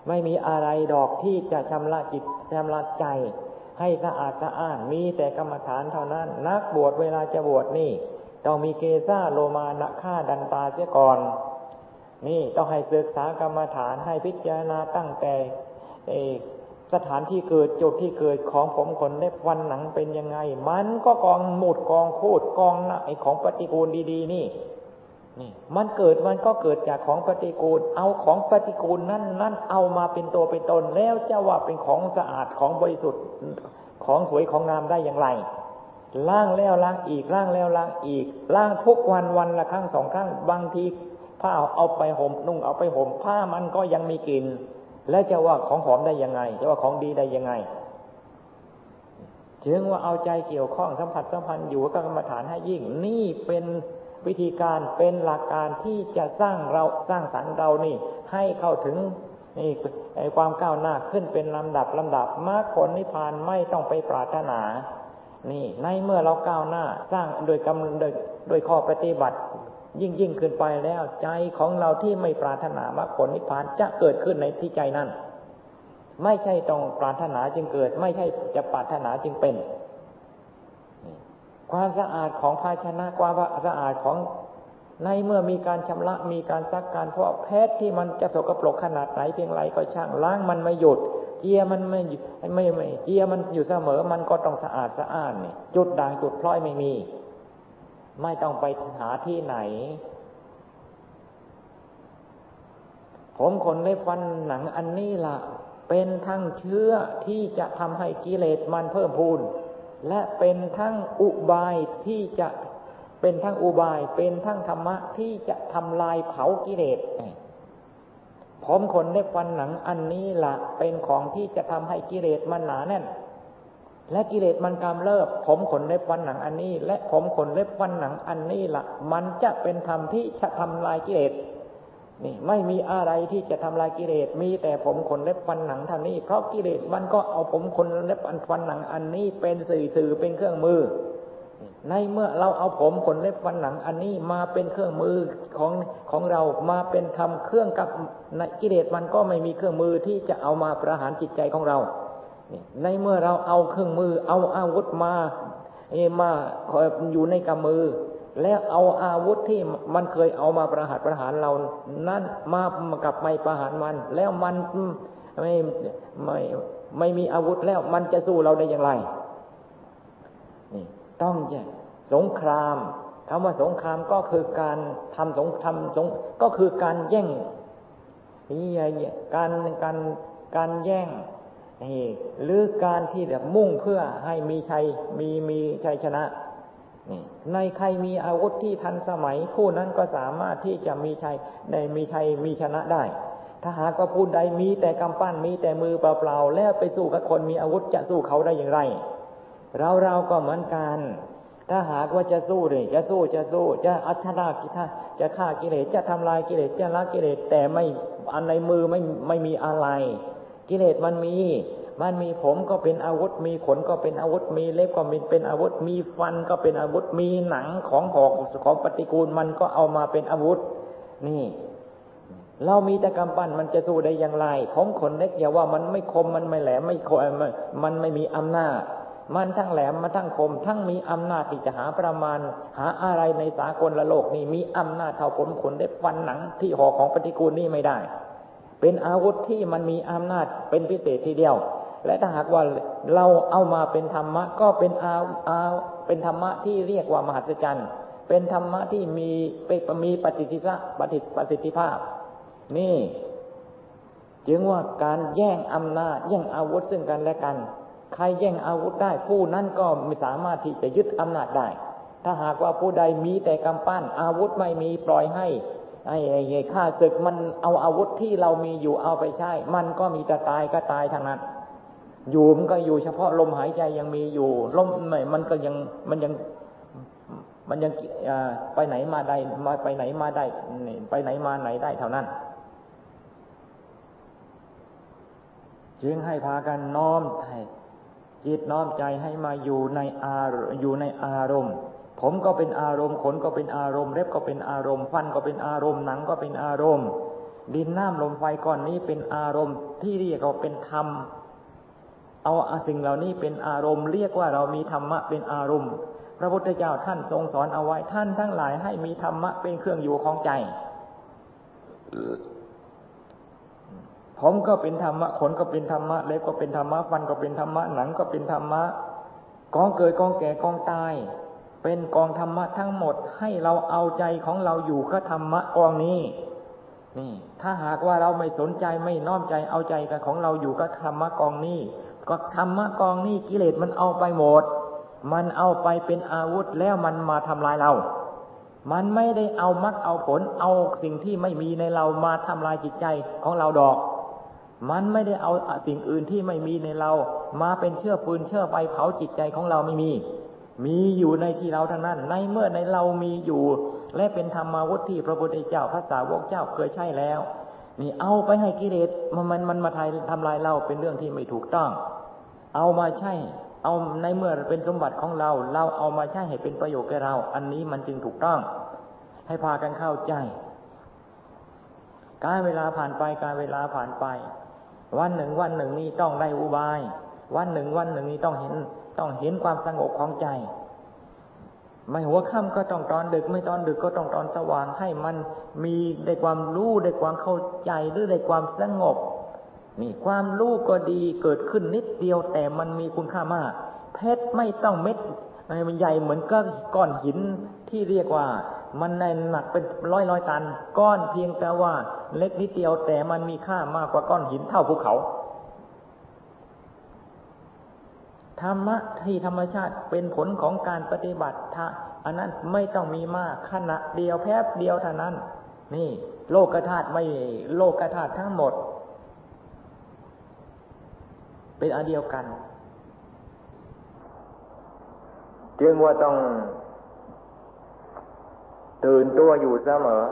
ไม่มีอะไรดอกที่จะชำระจิตชำระใจ ให้สะอาดสะอ้านมีแต่กรรมฐานเท่านั้น นักบวชเวลาจะบวชนี่ ต้องมีเกซ่าโลมานะฆ่าดันตาเสียก่อน นี่ต้องให้ศึกษากรรมฐานให้พิจารณาตั้งแต่สถานที่เกิดจุดที่เกิดของผมขนเล็บฟันหนังเป็นยังไง มันก็กองหมุดกองคูดกองนะไอของปฏิกูลดี ๆ นี่ นี่มันเกิดมันก็เกิดจากของปฏิกูล เอาของปฏิกูลนั่นนั่นเอามาเป็นตัวเป็นตนแล้วจะว่าเป็นของสะอาดของบริสุทธิ์ของสวยของงามได้อย่างไรล้างแล้วล้างอีกล้างแล้วล้างอีกล้างทุกวันวันละครั้งสองครั้งบางทีผ้าเอาไปห่มนุ่งเอาไปห่มผ้ามันก็ยังมีกลิ่นแล้วจะว่าของหอมได้ยังไง จะว่าของดีได้ยังไงถึงว่าเอาใจเกี่ยวข้องสัมผัสสัมพันธ์อยู่กับกรรมฐานให้ยิ่ง นี่เป็น วิธีการเป็นหลักการที่จะสร้างเราสร้างสรรค์เรานี่ ให้เข้าถึงนี่ไอความก้าวหน้าขึ้นเป็นลำดับลำดับมรรคผลนิพพานไม่ต้องไปปรารถนา นี่ ในเมื่อเราก้าวหน้าสร้างโดยกำโดยโดยข้อปฏิบัติ ยิ่งยิ่งขึ้นไปแล้วใจของเราที่ไม่ปรารถนามรรคผลนิพพานจะเกิดขึ้นในที่ใจนั้น ไม่ใช่ต้องปรารถนาจึงเกิด ไม่ใช่จะปรารถนาจึงเป็น ความสะอาดของภาชนะความสะอาดของในเมื่อมีการชำระมีการซักการเพราะแพทย์ที่มันจะสกปรกขนาดไหนเพียงไรก็ช่างล้างมันไม่หยุด เจียมันไม่ไม่ไม่เจียมันอยู่เสมอมันก็ต้องสะอาดสะอ้านนี่จุดด่างจุดพลอยไม่มี ไม่ต้องไปหาที่ไหน ผมขนเล็บฟันหนังอันนี้ละ่ะ เป็นทั้งเชื้อที่จะทำให้กิเลสมันเพิ่มพูน และเป็นทั้งอุบายที่จะเป็นทั้งอุบาย เป็นทั้งธรรมะที่จะทำลายเผากิเลสผมขนเล็บฟันหนังอันนี้ละเป็นของที่จะทำให้กิเลสมันหนาแน่น และกิเลสมันกำเริบผมขนเล็บฟันหนังอันนี้ และผมขนเล็บฟันหนังอันนี้ละมันจะเป็นธรรมที่จะทำลายกิเลส นี่ไม่มีอะไรที่จะทำลายกิเลส มีแต่ผมขนเล็บฟันหนังเท่านี้ เพราะกิเลสมันก็เอาผมขนเล็บฟันหนังอันนี้เป็นสื่อสื่อเป็นเครื่องมือ ในเมื่อเราเอาผมขนเล็บฟันหนังอันนี้มาเป็นเครื่องมือของของเรามาเป็นทำเครื่องกับในกิเลสมันก็ไม่มีเครื่องมือที่จะเอามาประหารจิตใจของเรา ในเมื่อเราเอาเครื่องมือเอาอาวุธมาเอมาอยู่ในกำมือ แล้วเอาอาวุธที่มันเคยเอามาประหารประหารเรา นั่นมากับไม่ประหารมัน แล้วมันไม่ไม่ไม่มีอาวุธแล้วมันจะสู้เราได้อย่างไรนี่ต้องแยกสงครามคำว่าสงครามก็คือการทำสงทำสงก็คือการแย่งนี่การการการแย่งหรือการที่แบบมุ่งเพื่อให้มีชัยมีมีชัยชนะ ในใครมีอาวุธที่ทันสมัย ผู้นั้นก็สามารถที่จะมีชัยในมีชัยมีชนะได้ ถ้าหากว่าผู้ใดมีแต่กำปั้นมีแต่มือเปล่าๆแล้วไปสู้กับคนมีอาวุธจะสู้เขาได้อย่างไร เราเราก็เหมือนกัน ถ้าหากว่าจะสู้เลยจะสู้จะสู้ จะอัชนากิทาจะฆ่ากิเลสจะทำลายกิเลสจะละกิเลสแต่ไม่อันในมือไม่ไม่มีอะไร กิเลสมันมี มันมีผมก็เป็นอาวุธ มีขนก็เป็นอาวุธ มีเล็บก็มีเป็นอาวุธ มีฟันก็เป็นอาวุธ มีหนังของหอกของปฏิกูลมันก็เอามาเป็นอาวุธ นี่ เรามีแต่กำปั้นมันจะสู้ได้อย่างไร ผมขนเล็กอย่าว่ามันไม่คมมันไม่แหลมไม่คมมันไม่มีอำนาจ มันทั้งแหลมมาทั้งคม ทั้งมีอำนาจที่จะหาประมาณ หาอะไรในสากลละโลกนี่มีอำนาจเท่าผมขนเล็บฟันหนังที่ห่อของปฏิกูลนี่ไม่ได้ เป็นอาวุธที่มันมีอำนาจเป็นพิเศษทีเดียว และถ้าหากว่าเราเอามาเป็นธรรมะ ก็เป็นอาอาเป็นธรรมะที่เรียกว่ามหัศจรรย์เป็นธรรมะที่มีเป็มีปฏิสิทธิปฏิสิทธิภาพ นี่จึงว่าการแย่งอำนาจแย่งอาวุธซึ่งกันและกัน ใครแย่งอาวุธได้ ผู้นั้นก็ไม่สามารถที่จะยึดอำนาจได้ ถ้าหากว่าผู้ใดมีแต่กำปั้นอาวุธไม่มีปล่อยให้ไอ้ไอ้ข้าศึกมันเอาอาวุธที่เรามีอยู่เอาไปใช้ มันก็มีแต่ตายก็ตายทางนั้น อยู่มันก็อยู่เฉพาะลมหายใจยังมีอยู่ลมไม่มันก็ยังมันยังมันยังไปไหนมาได้มาไปไหนมาได้ ไปไหนมาไหนได้เท่านั้น จึงให้พากันน้อมใจจิตน้อมใจให้มาอยู่ในอารอยู่ในอารมณ์ ผมก็เป็นอารมณ์ขนก็เป็นอารมณ์เล็บก็เป็นอารมณ์ฟันก็เป็นอารมณ์หนังก็เป็นอารมณ์ ดินน้ำลมไฟก้อนนี้เป็นอารมณ์ที่เรียกว่าเป็นธรรม เอาสิ่งเหล่านี้เป็นอารมณ์ เรียกว่าเรามีธรรมะเป็นอารมณ์ พระพุทธเจ้าท่านทรงสอนเอาไว้ท่านทั้งหลายให้มีธรรมะเป็นเครื่องอยู่ของใจ ผมก็เป็นธรรมะขนก็เป็นธรรมะเล็บก็เป็นธรรมะฟันก็เป็นธรรมะหนังก็เป็นธรรมะกองเกิดกองแก่กองตาย เป็นกองธรรมะทั้งหมดให้เราเอาใจของเราอยู่กับธรรมะกองนี้นี่ ถ้าหากว่าเราไม่สนใจไม่น้อมใจเอาใจกันของเราอยู่กับธรรมะกองนี้ ก็ธรรมะกองนี้กิเลสมันเอาไปหมด มันเอาไปเป็นอาวุธแล้วมันมาทำลายเรา มันไม่ได้เอามักเอาผลเอาสิ่งที่ไม่มีในเรามาทำลายจิตใจของเราดอก มันไม่ได้เอาสิ่งอื่นที่ไม่มีในเรา มาเป็นเชื้อฟืนเชื้อไฟเผาจิตใจของเราไม่มี มีอยู่ในที่เราทั้งนั้น ในเมื่อในเรามีอยู่ และเป็นธรรมาวุธที่พระพุทธเจ้าพระสาวกเจ้าเคยใช้แล้วนี่เอาไปให้กิเลสมันมันมันมาทายทำลายเราเป็นเรื่องที่ไม่ถูกต้อง เอามาใช้เอาในเมื่อเป็นสมบัติของเรา เราเอามาใช้ให้เป็นประโยชน์แก่เรา อันนี้มันจึงถูกต้อง ให้พากันเข้าใจการเวลาผ่านไปการเวลาผ่านไป วันหนึ่งวันหนึ่งนี้ต้องได้อุบาย วันหนึ่งวันหนึ่งนี้ต้องเห็น ต้องเห็นความสงบของใจ ไม่หัวค่ำก็ต้องตอนดึก ไม่ตอนดึกก็ต้องตอนสว่างให้มันมีได้ความรู้ได้ความเข้าใจหรือได้ความสงบ นี่ความรู้ก็ดีเกิดขึ้นนิดเดียวแต่มันมีคุณค่ามาก เพชรไม่ต้องเม็ดมันใหญ่เหมือนก็ก้อนหินที่เรียกว่า มันในหนักเป็นร้อยร้อยตัน ก้อนเพียงแต่ว่า เล็กนิดเดียวแต่มันมีค่ามากกว่าก้อนหินเท่าภูเขาธรรมะที่ธรรมชาติเป็นผลของการปฏิบัติทะอันนั้นไม่ต้องมีมากขณะเดียวแพบเดียวเท่านั้น นี่ โลกธาตุไม่โลกธาตุทั้งหมด เป็นอันเดียวกัน จึงว่าต้อง ตื่นตัวอยู่เสมอ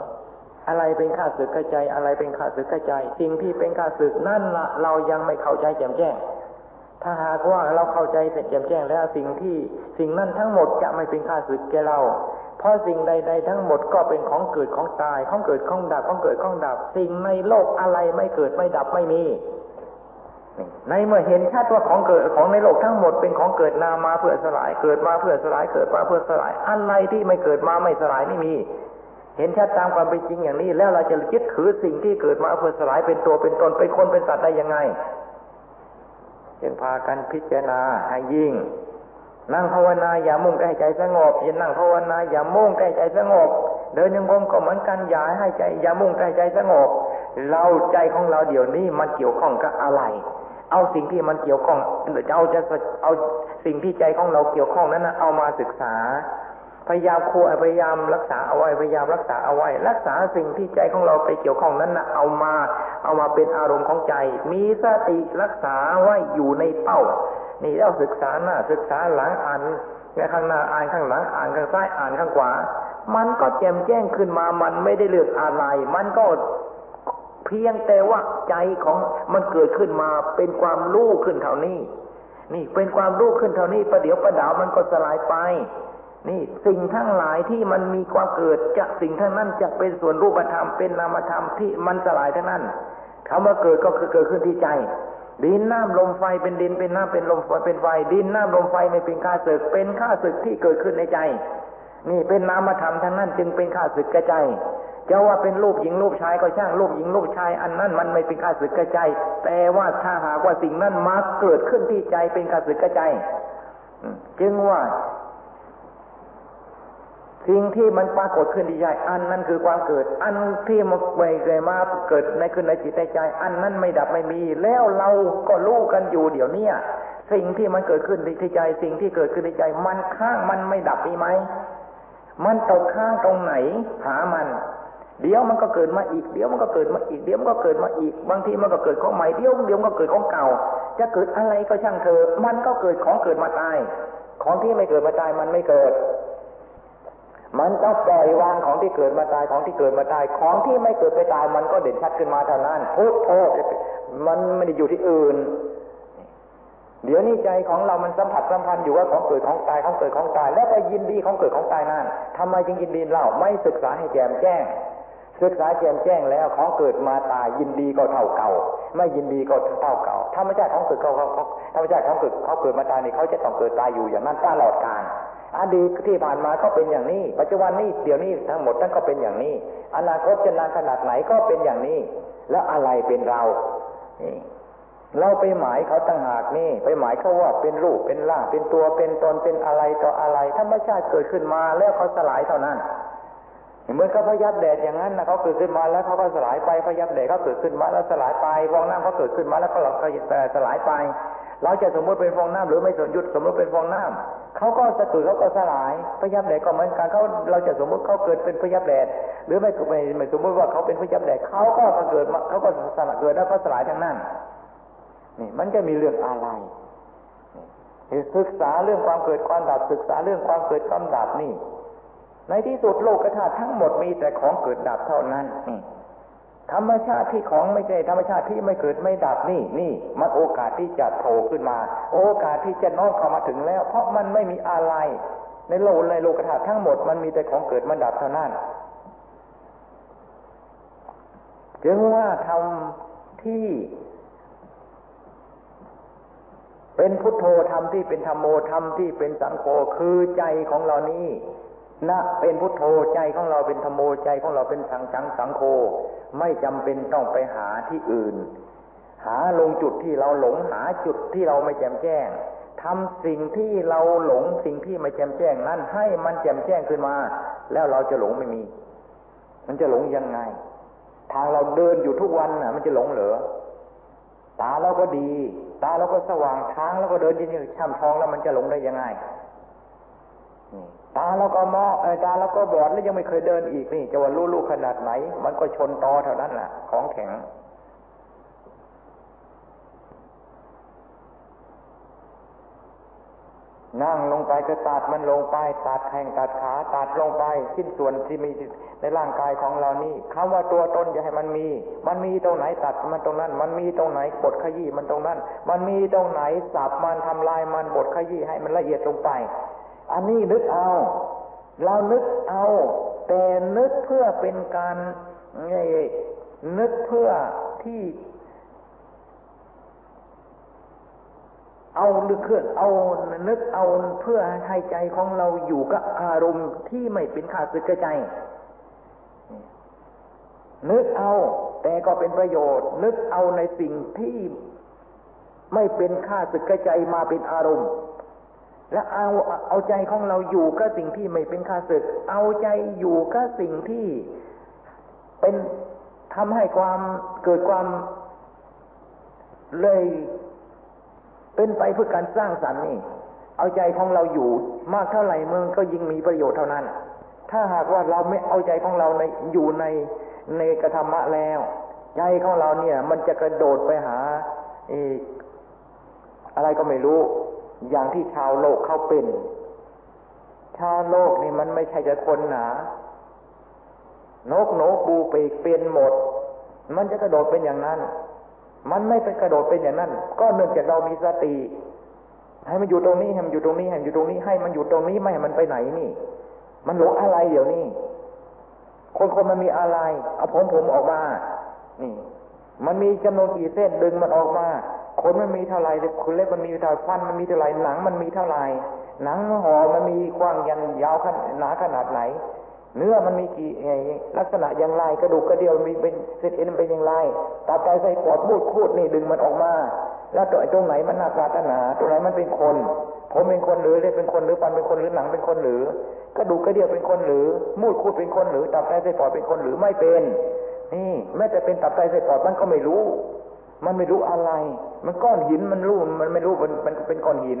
อะไรเป็นข้าศึกกระใจ อะไรเป็นข้าศึกกระใจ สิ่งที่เป็นข้าศึกนั่นละเรายังไม่เข้าใจแจ่มแจ้ง ถ้าหากว่าเราเข้าใจแจ่มแจ้งแล้วสิ่งที่สิ่งนั้นทั้งหมดจะไม่เป็นข้าศึกแก่เราเพราะสิ่งใด ๆ ทั้งหมดก็เป็นของเกิดของตาย ของเกิดของดับ ของเกิดของดับ สิ่งในโลกอะไรไม่เกิดไม่ดับไม่มี ในเมื่อเห็นชัดว่าของเกิดของในโลกทั้งหมดเป็นของเกิดนามาเพื่อสลาย เกิดมาเพื่อสลาย เกิดมาเพื่อสลาย อะไรที่ไม่เกิดมาไม่สลายไม่มี เห็นชัดตามความเป็นจริงอย่างนี้ แล้วเราจะยึดถือสิ่งที่เกิดมาเพื่อสลายเป็นตัวเป็นตนเป็นคนเป็นสัตว์ได้ยังไงยังพากันพิจารณาให้ยิ่ง นั่งภาวนาอย่ามุ่งใกล้ใจสงบอย่านั่งภาวนาอย่ามุ่งใกล้ใจสงบ เดินยังคงก็เหมือนกันอย่าให้ใจอย่ามุ่งใกล้ใจสงบ เราใจของเราเดี๋ยวนี้มันเกี่ยวข้องกับอะไร เอาสิ่งที่มันเกี่ยวข้องจะเอาจะเอาสิ่งที่ใจของเราเกี่ยวข้องนั้นนะเอามาศึกษา พยายามควพยายามรักษาเอาไว้พยายามรักษาเอาไว้ รักษาสิ่งที่ใจของเราไปเกี่ยวข้องนั้นนะเอามาเอามาเป็นอารมณ์ของใจ มีสติรักษาไว้อยู่ในเป้า นี่เราศึกษาหน้าศึกษาหลังอ่านข้างหน้าอ่านข้างหลังอ่านข้างซ้ายอ่านข้างขวามันก็แจ่มแจ้งขึ้นมา มันไม่ได้เลือกอะไร มันก็ เพียงแต่ว่าใจของมันเกิดขึ้นมาเป็นความรู้ขึ้นเท่านี้ นี่เป็นความรู้ขึ้นเท่านี้ประเดี๋ยวประดาวมันก็สลายไป นี่สิ่งทั้งหลายที่มันมีความเกิดจะสิ่งทั้งนั้นจะเป็นส่วนรูปธรรมเป็นนามธรรมที่มันสลายทั้งนั้นคำว่าเกิดก็คือเกิดขึ้นที่ใจ ดินน้ำลมไฟเป็นดินเป็นน้ำเป็นลมไฟเป็นไฟ ดินน้ำลมไฟไม่เป็นข้าศึก เป็นข้าศึกที่เกิดขึ้นในใจ นี่เป็นนามธรรมทั้งนั้นจึงเป็นข้าศึกกระใจ จะว่าเป็นรูปหญิงรูปชายก็ช่างรูปหญิงรูปชาย อันนั้นมันไม่เป็นการสึกกระจายแต่ว่าถ้าหากว่าสิ่งนั้นมาเกิดขึ้นที่ใจเป็นการสึกกระจายจึงว่า สิ่งที่มันปรากฏขึ้นที่ใจอันนั้นคือความเกิด อันที่มันไปเกิดมาเกิดในขึ้นในจิตในใจ อันนั้นไม่ดับไม่มี แล้วเราก็รู้กันอยู่เดี๋ยวนี้สิ่งที่มันเกิดขึ้นที่ใจ สิ่งที่เกิดขึ้นในใจ มันข้างมันไม่ดับมีไหมมันตกข้างตรงไหนหามัน เดี๋ยวมันก็เกิดมาอีก เดี๋ยวมันก็เกิดมาอีก เดี๋ยวมันก็เกิดมาอีก บางทีมันก็เกิดของใหม่ เดี๋ยวเดี๋ยวมันก็เกิดของเก่า จะเกิดอะไรก็ช่างเถอมันก็เกิดของเกิดมาตาย ของที่ไม่เกิดมาตายมันไม่เกิด มันต้องปล่อยวางของที่เกิดมาตาย ของที่เกิดมาตาย ของที่ไม่เกิดไปตาย มันก็เด่นชัดขึ้นมาเท่านั้นพุทโธมันไม่ได้อยู่ที่อื่น เดี๋ยวนี้ใจของเรามันสัมผัสสัมพันธ์อยู่ว่าของเกิดของตาย ของเกิดของตาย แล้วไปยินดีของเกิดของตายนั่นทำไมจึงยินดีเล่า ไม่ศึกษาให้แจ่มแจ้ง ศึกษาแจ่มแจ้งแล้วของเกิดมาตายยินดีก็เท่าเก่า ไม่ยินดีก็เท่าเก่าธรรมชาติของเกิดเขาเขาธรรมชาติของเกิดเขาเกิดมาตายนี่เขาจะต้องเกิดตายอยู่อย่างนั้นตลอดกาลอดีตที่ผ่านมาก็เป็นอย่างนี้ ปัจจุบันนี้เดี๋ยวนี้ทั้งหมดทั้งก็เป็นอย่างนี้ อนาคตจะนานขนาดไหนก็เป็นอย่างนี้ แล้วอะไรเป็นเราเราไปหมายเขาตั้งหากนี่ ไปหมายเขาว่าเป็นรูปเป็นร่างเป็นตัวเป็นตนเป็นอะไรต่ออะไรธรรมชาติเกิดขึ้นมาแล้วเขาสลายเท่านั้น เหมือนกับพยับแดดอย่างนั้นนะเขาเกิดขึ้นมาแล้วเขาก็สลายไปพยับแดดเขาเกิดขึ้นมาแล้วสลายไปฟองน้ำเขาเกิดขึ้นมาแล้วก็หลอกก็สลายไป เราจะสมมติเป็นฟองน้ำหรือไม่สมยุดสมมติเป็นฟองน้ำเขาก็จะเกิดเขาก็สลายพยับแดดก็เหมือนกันเขาเราจะสมมติเขาเกิดเป็นพยับแดดหรือไม่ไม่ไม่สมมติว่าเขาเป็นพยับแดดเขาก็เกิดเขาก็สลายเกิดแล้วก็สลายทั้งนั้นนี่มันจะมีเรื่องอะไรศึกษาเรื่องความเกิดความดับศึกษาเรื่องความเกิดความดับนี่ ในที่สุดโลกธาตุทั้งหมดมีแต่ของเกิดดับเท่านั้นธรรมชาติที่ของไม่ใช่ธรรมชาติที่ไม่เกิดไม่ดับนี่นี่มันโอกาสที่จะโผล่ขึ้นมา โอกาสที่จะน้อมเข้ามาถึงแล้ว เพราะมันไม่มีอะไร ในโลกในโลกธาตุทั้งหมดมันมีแต่ของเกิดมันดับเท่านั้นจึงว่าทำที่ เป็นพุทโธธรรมที่เป็นธรรมโมธรรมที่เป็นสังโฆคือใจของเรานี้ นะเป็นพุทโธใจของเราเป็นธรรมโมใจของเราเป็นสังจังสังโฆไม่จำเป็นต้องไปหาที่อื่น หาลงจุดที่เราหลงหาจุดที่เราไม่แจ่มแจ้งทำสิ่งที่เราหลงสิ่งที่ไม่แจ่มแจ้งนั้นให้มันแจ่มแจ้งขึ้นมา แล้วเราจะหลงไม่มี มันจะหลงยังไง ทางเราเดินอยู่ทุกวันน่ะ มันจะหลงเหรอตาเราก็ดี ตาเราก็สว่างทางเราก็เดินยิ่งช่ำทองแล้วมันจะหลงได้ยังไง ตาแล้วก็มองตาแล้วก็บอดแล้วยังไม่เคยเดินอีกนี่จะว่ารู้ลูกขนาดไหน มันก็ชนตอเท่านั้นแหละของแข็งนั่งลงไปก็ตัดมันลงไปตัดแข้งตัดขาตัดลงไปชิ้นส่วนที่มีในร่างกายของเรานี่คำว่าตัวตนจะให้มันมี มันมีตรงไหนตัดมันตรงนั้น มันมีตรงไหนบดขยี้มันตรงนั้น มันมีตรงไหนสับมันทำลายมันบดขยี้ให้มันละเอียดลงไป อันนี้นึกเอา เรานึกเอา แต่นึกเพื่อเป็นการนึกเพื่อที่ เอาหรือเคลื่อนเอานึกเอาเพื่อให้ใจของเราอยู่กับอารมณ์ที่ไม่เป็นขาดสึกใจ นึกเอา แต่ก็เป็นประโยชน์ นึกเอาในสิ่งที่ไม่เป็นค่าสึกใจมาเป็นอารมณ์ และเอาเอาใจของเราอยู่กับสิ่งที่ไม่เป็นข้าศึก เอาใจอยู่กับสิ่งที่เป็นทำให้ความเกิดความเลยเป็นไปเพื่อการสร้างสรรค์นี่ เอาใจของเราอยู่มากเท่าไหร่เมืองก็ยิ่งมีประโยชน์เท่านั้น ถ้าหากว่าเราไม่เอาใจของเราในอยู่ในในกระธรรมะแล้ว ใจของเราเนี่ย มันจะกระโดดไปหาอะไรก็ไม่รู้ อย่างที่ชาวโลกเขาเป็น ชาวโลกนี่มันไม่ใช่จะคนหนา นกหนูปูปีกเป็นหมด มันจะกระโดดเป็นอย่างนั้น มันไม่ไปกระโดดเป็นอย่างนั้น ก็เนื่องจากเรามีสติ ให้มันอยู่ตรงนี้ให้มันอยู่ตรงนี้ให้มันอยู่ตรงนี้ให้มันอยู่ตรงนี้ไม่ให้มันไปไหนนี่ มันหลงอะไรเดี๋ยวนี้ คนคนมันมีอะไร เอาผมผมออกมา นี่ มันมีจำนวนกี่เส้นดึงมันออกมา ขนมันมีเท่าไรคุณเล็บมันมีเท่าไรฟันมันมีเท่าไรหนังมันมีเท่าไรหนังห่อมันมีกว้างยันยาวขนาดหนาขนาดไหน เนื้อมันมีกี่ลักษณะอย่างไรกระดูกกระเดียวมีเป็นเส้นเอ็นเป็นอย่างไรตับไตไส้ปอดมูดคูดนี่ดึงมันออกมา แล้วตัวไอ้ตรงไหนมันหน้าปรารถนาตรงไหนมันเป็นคนผมเป็นคนหรือเล็บเป็นคนหรือฟันเป็นคนหรือหนังเป็นคนหรือกระดูกกระเดียวเป็นคนหรือ มูดคูดเป็นคนหรือตับไตไส้ปอดเป็นคนหรือไม่เป็น นี่แม้แต่เป็นตับไตไส้ปอดมันก็ไม่รู้ มันไม่รู้อะไร มันก้อนหินมันรู้มันไม่รู้มันมันเป็นก้อนหิน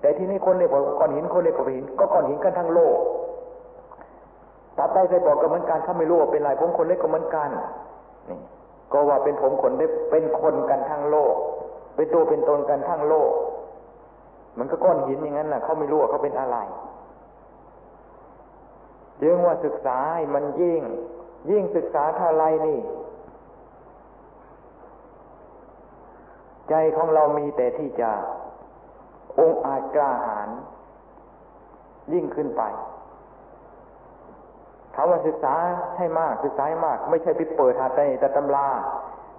แต่ที่นี่คนเรียกว่าก้อนหินคนเรียกว่าหิน ก็ก้อนหินกันทั้งโลกตับไตไส้ปอดก็เหมือนกันเขาไม่รู้ว่าเป็นไรผมคนเล็กก็เหมือนกันนี่ก็ว่าเป็นผมคนเล็กเป็นคนกันทั้งโลก เป็นตัวเป็นตนกันทั้งโลก มันก็ก้อนหินอย่างนั้นน่ะเขาไม่รู้ว่าเขาเป็นอะไรจึงว่าศึกษาให้มันยิ่ง ยิ่งศึกษาเท่าไรนี่ ใจของเรามีแต่ที่จะองอาจกล้าหาญยิ่งขึ้นไปคำว่าศึกษาให้มากศึกษาให้มาก ไม่ใช่ไปเปิดหาแต่แต่ตำรา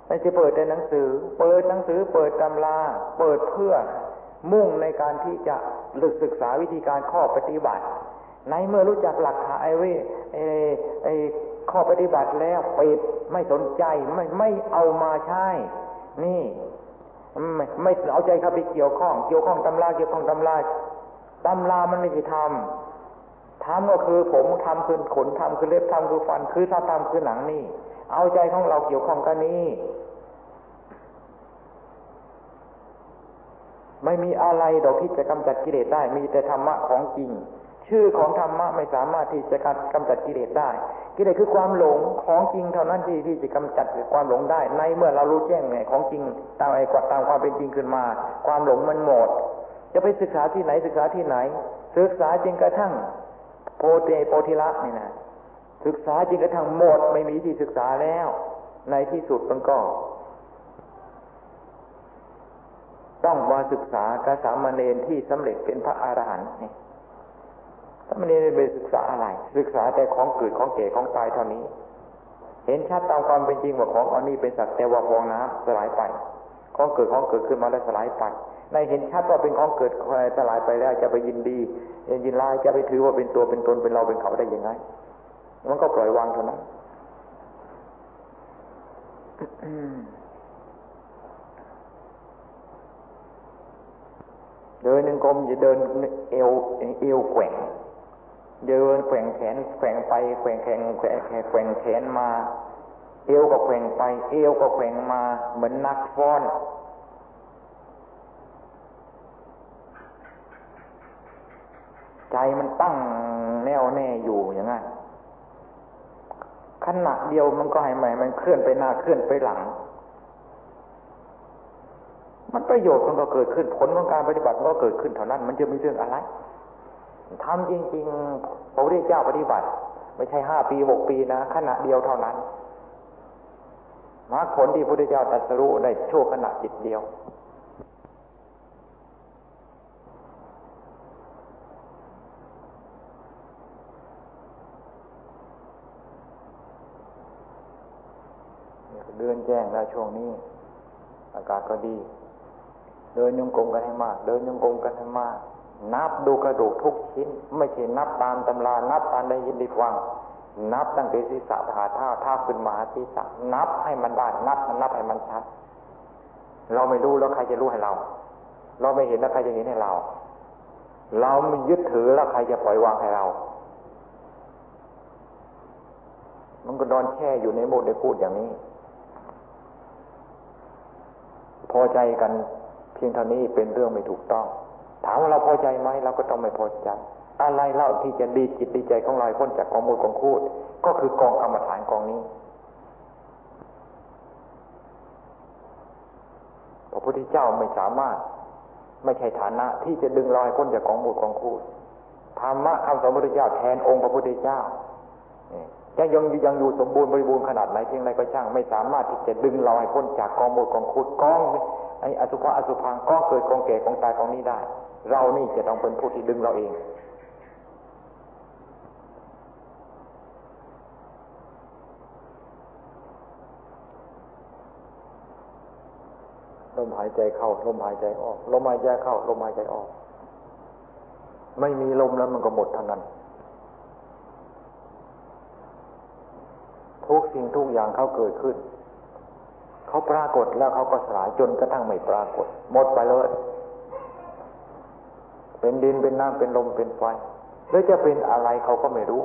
ไม่ใช่เปิดแต่หนังสือ เปิดหนังสือ เปิดตำราเปิดเพื่อมุ่งในการที่จะลึกศึกษาวิธีการข้อปฏิบัติ ในเมื่อรู้จักหลักฐานไอ้เว้ไอ้ไอ้ข้อปฏิบัติแล้วปิดไม่สนใจไม่ไม่เอามาใช้นี่ ไม่ไม่เอาใจเข้าไปเกี่ยวข้อง เกี่ยวข้องตำราเกี่ยวข้องตำราตำรามันไม่ใช่ทำทำก็คือผมทำคือขนทำคือเล็บทำคือฟันคือถ้าทำคือหนังนี่ เอาใจของเราเกี่ยวข้องกันนี้ไม่มีอะไรดอกที่จะกำจัดกิเลสได้ มีแต่ธรรมะของจริง ชื่อของธรรมะไม่สามารถที่จะกำจัดกิเลสได้ กิเลสคือความหลงของจริงเท่านั้นที่ที่จะกำจัดความหลงได้ ในเมื่อเรารู้แจ้งไงของจริงตามไอ้กวาตามความเป็นจริงขึ้นมา ความหลงมันหมด จะไปศึกษาที่ไหนศึกษาที่ไหน ศึกษาจริงกระทั่ง โพเตโพธิละนี่นะศึกษาจริงกระทั่งหมดไม่มีที่ศึกษาแล้ว ในที่สุดมันก็ต้องมาศึกษากระสามเณรที่สำเร็จเป็นพระอรหันต์นี่ ถ้ามันได้ไปศึกษาอะไร ศึกษาแต่ของเกิดของเก่ของตายเท่านี้ เห็นชัดตามความเป็นจริงว่าของอันนี้เป็นสักแต่ว่าฟองน้ำสลายไป ของเกิดของเกิดขึ้นมาแล้วสลายไปในเห็นชัดว่าเป็นของเกิดสลายไปแล้วจะไปยินดียินลายจะไปถือว่าเป็นตัวเป็นตนเป็นเราเป็นเขาได้ยังไง มันก็ปล่อยวางเท่านั้นเดินหนึ่งกลมจะเดินเอวเอวแกว่ง เดินแขว่งแขนแขว่งไปแขว่งแขนแขว่งแขว่งแขนมา เอวก็แขว่งไป เอวก็แขว่งมา เหมือนนักฟ้อนใจมันตั้งแน่วแน่อยู่อย่างนั้นขณะเดียวมันก็ให้ใหม่ มันเคลื่อนไปหน้าเคลื่อนไปหลัง มันประโยชน์มันก็เกิดขึ้นผลของการปฏิบัติมันก็เกิดขึ้นเท่านั้น มันจะมีเรื่องอะไร ทำจริงๆพระพุทธเจ้าปฏิบัติ ไม่ใช่ห้าปีหกปีนะ ขณะเดียวเท่านั้นมรรคผลที่พระพุทธเจ้าตรัสรู้ได้ชั่วขณะจิตเดียวเดินแจ้งแล้วช่วงนี้ อากาศก็ดี เดินยงกงกันให้มาก เดินยงกงกันให้มาก นับดูกระดูกทุกชิ้น ไม่ใช่นับตามตำรานับตามได้ยินได้ฟัง นับตั้งแต่ศีรษะหาเท้าเท้าขึ้นมาศีรษะนับให้มันได้นับมันนับให้มันชัด เราไม่รู้แล้วใครจะรู้ให้เรา เราไม่เห็นแล้วใครจะเห็นให้เรา เราไม่ยึดถือแล้วใครจะปล่อยวางให้เรา มันก็นอนแช่อยู่ในโมดในพูดอย่างนี้ พอใจกันเพียงเท่านี้เป็นเรื่องไม่ถูกต้อง ถามว่าเราพอใจไหมเราก็ต้องไม่พอใจ อะไรเล่าที่จะดีจิตดีใจของเราพ้นจากกองมูลกองคูดก็คือกองกรรมฐานกองนี้พระพุทธเจ้าไม่สามารถ ไม่ใช่ฐานะ ที่จะดึงเราให้พ้นจากกองมูดกองคูดธรรมะคำสอนพระพุทธเจ้าแทนองค์พระพุทธเจ้าจะยังยังอยู่สมบูรณ์บริบูรณ์ขนาดไหนเพียงไรก็ช่าง ไม่สามารถที่จะดึงเราให้พ้นจากกองมูดกองคูดกอง ไอ้อสุภะอสุพังก็เกิดกองแก่กองตายกองนี้ได้ เรานี่จะต้องเป็นผู้ที่ดึงเราเองลมหายใจเข้าลมหายใจออกลมหายใจเข้าลมหายใจออก ไม่มีลมแล้วมันก็หมดเท่านั้น ทุกสิ่งทุกอย่างเขาเกิดขึ้น เขาปรากฏแล้วเขาก็สลายจนกระทั่งไม่ปรากฏ หมดไปเลย เป็นดินเป็นน้ำเป็นลมเป็นไฟหรือจะเป็นอะไรเขาก็ไม่รู้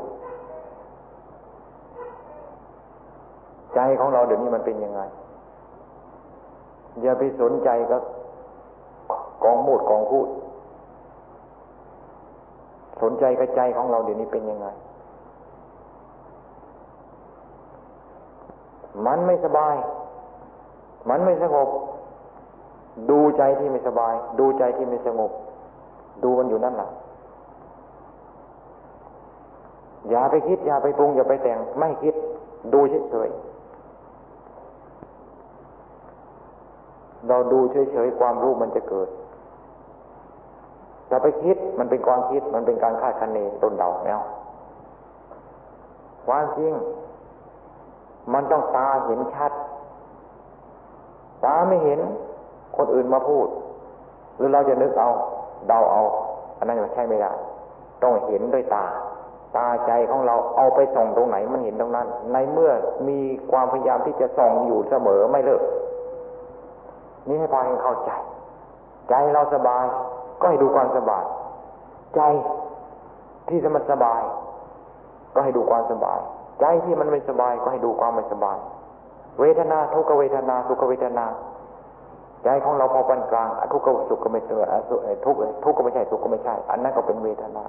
ใจของเราเดี๋ยวนี้มันเป็นยังไง อย่าไปสนใจกับกองมูดกองพูดสนใจกับใจของเราเดี๋ยวนี้เป็นยังไง มันไม่สบาย มันไม่สงบ ดูใจที่ไม่สบาย ดูใจที่ไม่สงบ ดูมันอยู่นั่นแหละอย่าไปคิด อย่าไปปรุง อย่าไปแต่ง ไม่คิด ดูเฉยๆเราดูเฉยๆความรู้มันจะเกิดจะไปคิดมันเป็นความคิดมันเป็นการคาดคะเนต้นเดาแล้วความจริง มันต้องตาเห็นชัด ตาไม่เห็น คนอื่นมาพูด หรือเราจะนึกเอา เดาเอา อันนั้นมันใช่ไม่ได้ ต้องเห็นด้วยตา ตาใจของเราเอาไปส่องตรงไหนมันเห็นตรงนั้น ในเมื่อมีความพยายามที่จะส่องอยู่เสมอไม่เลิก นี่ให้พากันเข้าใจ ใจเราสบาย ก็ให้ดูความสบาย ใจที่จะมันสบาย ก็ให้ดูความสบาย ใจที่มันไม่สบายก็ให้ดูความไม่สบาย เวทนาทุกเวทนาสุขเวทนา ใจของเราพอปานกลางทุกข์สุขก็ไม่เจอทุกข์ทุกข์ก็ไม่ใช่สุขก็ไม่ใช่ อันนั้นก็เป็นเวทนา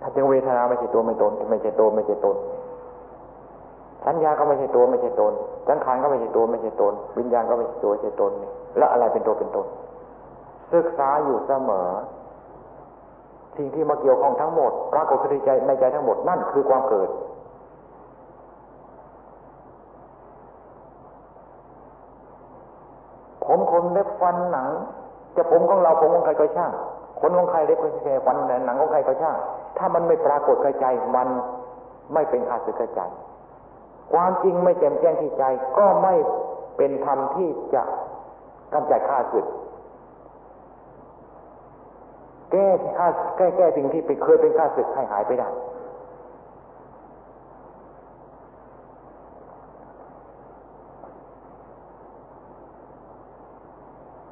ถ้าจึงเวทนาไม่ใช่ตัวไม่ตนไม่ใช่ตัวไม่ใช่ตนสัญญาก็ไม่ใช่ตัวไม่ใช่ตนสังขารก็ไม่ใช่ตัวไม่ใช่ตน วิญญาณก็ไม่ใช่ตัวไม่ใช่ตนแล้วอะไรเป็นตัวเป็นตน ศึกษาอยู่เสมอ สิ่งที่มาเกี่ยวข้องทั้งหมดปรากฏขึ้นในใจในใจทั้งหมดนั่นคือความเกิด ผมขนเล็บฟันหนัง จะผมของเราผมของใครก็ช่างขนของใครเล็บของใครฟันหนังของใครก็ช่าง ถ้ามันไม่ปรากฏกระจายมันไม่เป็นขาสึกกระจายความจริงไม่แจ่มแจ้งที่ใจ ก็ไม่เป็นธรรมที่จะกำจัดข้าศึก แก้ข้าแก้แก้สิ่งที่ไปเคยเป็นข้าศึกให้หายไปได้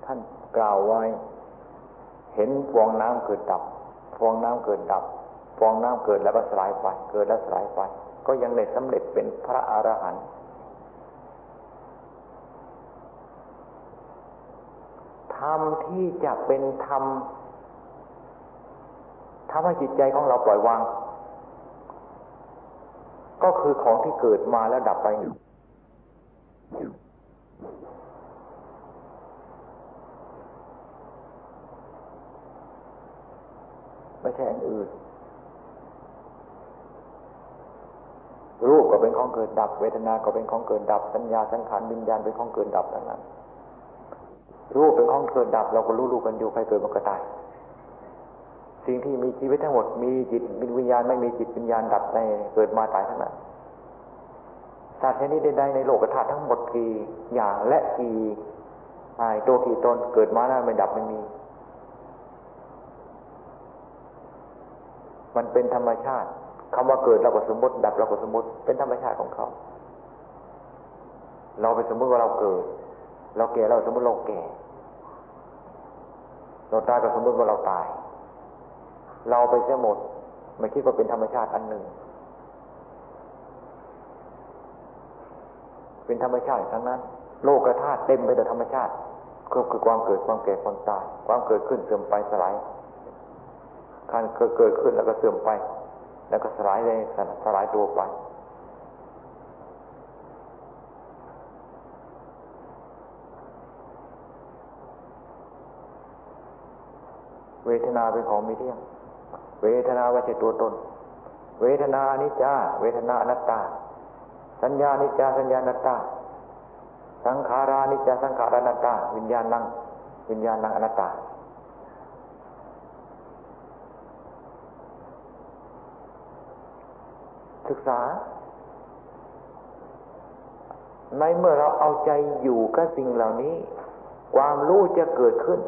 ท่านกล่าวไว้ เห็นฟองน้ำเกิดดับฟองน้ำเกิดดับฟองน้ำเกิดแล้วก็สลายไป เกิดแล้วสลายไป ก็ยังได้สำเร็จเป็นพระอรหันต์ธรรมที่จะเป็นธรรม ทำให้จิตใจของเราปล่อยวาง ก็คือของที่เกิดมาแล้วดับไปไม่ใช่อันอื่น รูปก็เป็นของเกิดดับ เวทนา ก็เป็นของเกิดดับ สัญญา สังขารวิญญาณเป็นของเกิดดับทั้งนั้น รูปเป็นของเกิดดับ เราก็รู้รู้กันอยู่ ใครเกิดมันก็ตาย สิ่งที่มีชีวิตทั้งหมดมีจิตวิญญาณไม่มีจิตวิญญาณดับในเกิดมาตายทั้งนั้นสัตว์ชนิดใดในโลกธาตุทั้งหมดกี่อย่างและกี่ไอตัวกี่ตนเกิดมาแล้วไม่ดับไม่มี มันเป็นธรรมชาติคำว่าเกิดเราก็สมมติ ดับเราก็สมมติ เป็นธรรมชาติของเขา เราไปสมมติว่าเราเกิด เราแก่เราสมมติเราแก่ เราตายก็สมมติว่าเราตาย เราไปเสียหมดมันคิดว่าเป็นธรรมชาติอันหนึ่ง เป็นธรรมชาติทั้งนั้น โลกธาตุเต็มไปด้วยธรรมชาติก็คือความเกิดความแก่ความตาย ความเกิดขึ้นเสื่อมไปสลายการเกิดเกิดขึ้นแล้วก็เสื่อมไป แล้วก็สลายเลยสลายตัวไป เวทนาเป็นของไม่เที่ยง เวทนาว่าจะตัวตน เวทนานิจจาเวทนาอนัตตา สัญญานิจจาสัญญานัตตา สังขารานิจจาสังขารานัตตา วิญญาณังวิญญาณังอนัตตาศึกษา ในเมื่อเราเอาใจอยู่กับสิ่งเหล่านี้ ความรู้จะเกิดขึ้น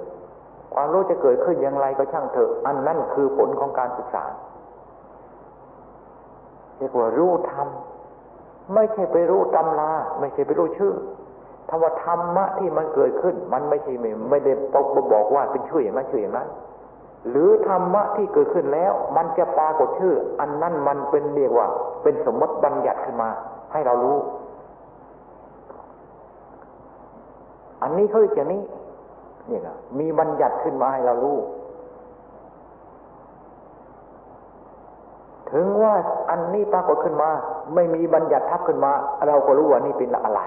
ความรู้จะเกิดขึ้นอย่างไรก็ช่างเถอะ อันนั่นคือผลของการศึกษาเรียกว่ารู้ธรรมไม่ใช่ไปรู้ตำราไม่ใช่ไปรู้ชื่อธรรมธรรมะที่มันเกิดขึ้น มันไม่ใช่ไม่ได้บอกบอกว่าเป็นชื่ออย่างนั้นชื่ออย่างนั้น หรือธรรมะที่เกิดขึ้นแล้ว มันจะปรากฏชื่อ อันนั้นมันเป็นเรียกว่า เป็นสมมติบัญญัติขึ้นมา ให้เรารู้ อันนี้เขาเรียกอย่างนี้ นี่นะมีบัญญัติขึ้นมาให้เรารู้ ถึงว่าอันนี้ปรากฏขึ้นมา ไม่มีบัญญัติทับขึ้นมา เราก็รู้ว่านี่เป็นอะไร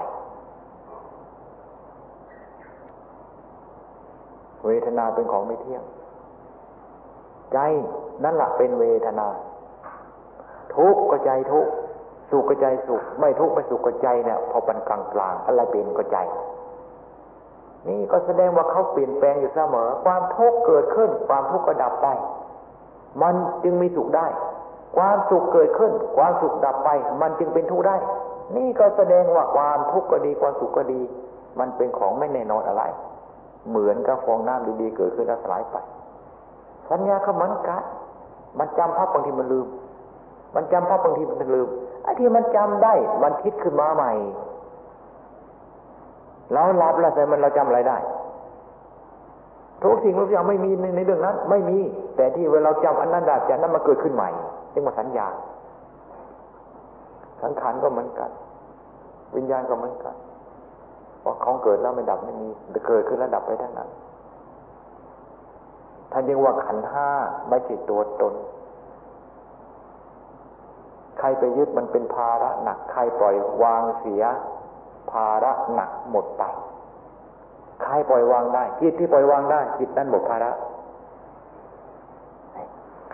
เวทนาเป็นของไม่เที่ยง ใจนั่นแหละเป็นเวทนา ทุกข์ก็ใจทุกข์สุขก็ใจสุข ไม่ทุกข์ไม่สุขก็ใจเนี่ย พอป็นกลางกลางอะไรเป็นก็ใจ นี่ก็แสดงว่าเขาเปลี่ยนแปลงอยู่เสมอ ความทุกข์เกิดขึ้น ความทุกข์ก็ดับไป มันจึงมีสุขได้ ความสุขเกิดขึ้น ความสุขดับไป มันจึงเป็นทุกข์ได้ นี่ก็แสดงว่าความทุกข์ก็ดี ความสุขก็ดี มันเป็นของไม่แน่นอนอะไร เหมือนกับฟองน้ำดีๆเกิดขึ้นแล้วสลายไป สัญญาเขามันกัดมันจำภาพบางทีมันลืม มันจำภาพบางทีมันลืมไอ้ที่มันจำได้ มันคิดขึ้นมาใหม่ เราหลับแล้วแต่มันเราจำอะไรได้ ทุกสิ่งทุกอย่างไม่มีในในเรื่องนั้น ไม่มี แต่ที่เวลาเราจำอันนั้นได้จากนั้นมาเกิดขึ้นใหม่เรียกว่าสัญญา สังขารก็เหมือนกัน วิญญาณก็เหมือนกันว่าของเกิดแล้วไม่ดับไม่มีเกิดขึ้นแล้วดับไปทั้งนั้นท่านยังว่าขันห้าไม่ใช่ตัวตน ใครไปยึดมันเป็นภาระหนัก ใครปล่อยวางเสีย ภาระหนักหมดไปใครปล่อยวางได้ จิตที่ปล่อยวางได้ จิตนั้นหมดภาระ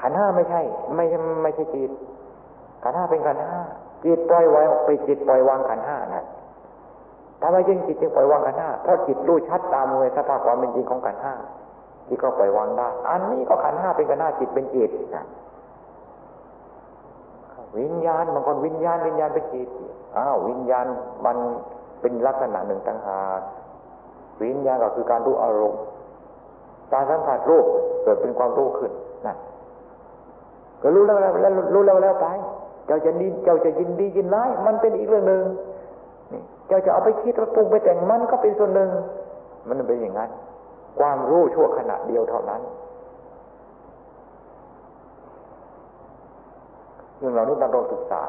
ขันห้าไม่ใช่ ไม่ไม่ใช่จิต ขันห้าเป็นขันห้าจิตปล่อยวางไปจิตปล่อยวางขันห้านั่นทำไมจึงจิตจึงปล่อยวางขันห้าเพราะจิตรู้ชัดตามเลยสภาพความเป็นจริงของขันห้าที่ก็ปล่อยวางได้ อันนี้ก็ขันห้าเป็นขันห้าจิตเป็นจิตนะวิญญาณบางคนวิญญาณวิญญาณเป็นจิตอ้าววิญญาณมัน เป็นลักษณะหนึ่งต่างหากวิญญาณก็คือการรู้อารมณ์ การสัมผัสรูปเกิดเป็นความรู้ขึ้นนั่นก็รู้แล้วแล้วรู้แล้วแล้วไป เจ้าจะดีเจ้าจะยินดียินร้ายมันเป็นอีกเรื่องหนึ่งนี่เจ้าจะเอาไปคิดแล้วปรุงไปแต่งมันก็เป็นส่วนหนึ่ง มันเป็นอย่างนั้น ความรู้ชั่วขณะเดียวเท่านั้นเรื่องเหล่านี้เราต้องศึกษา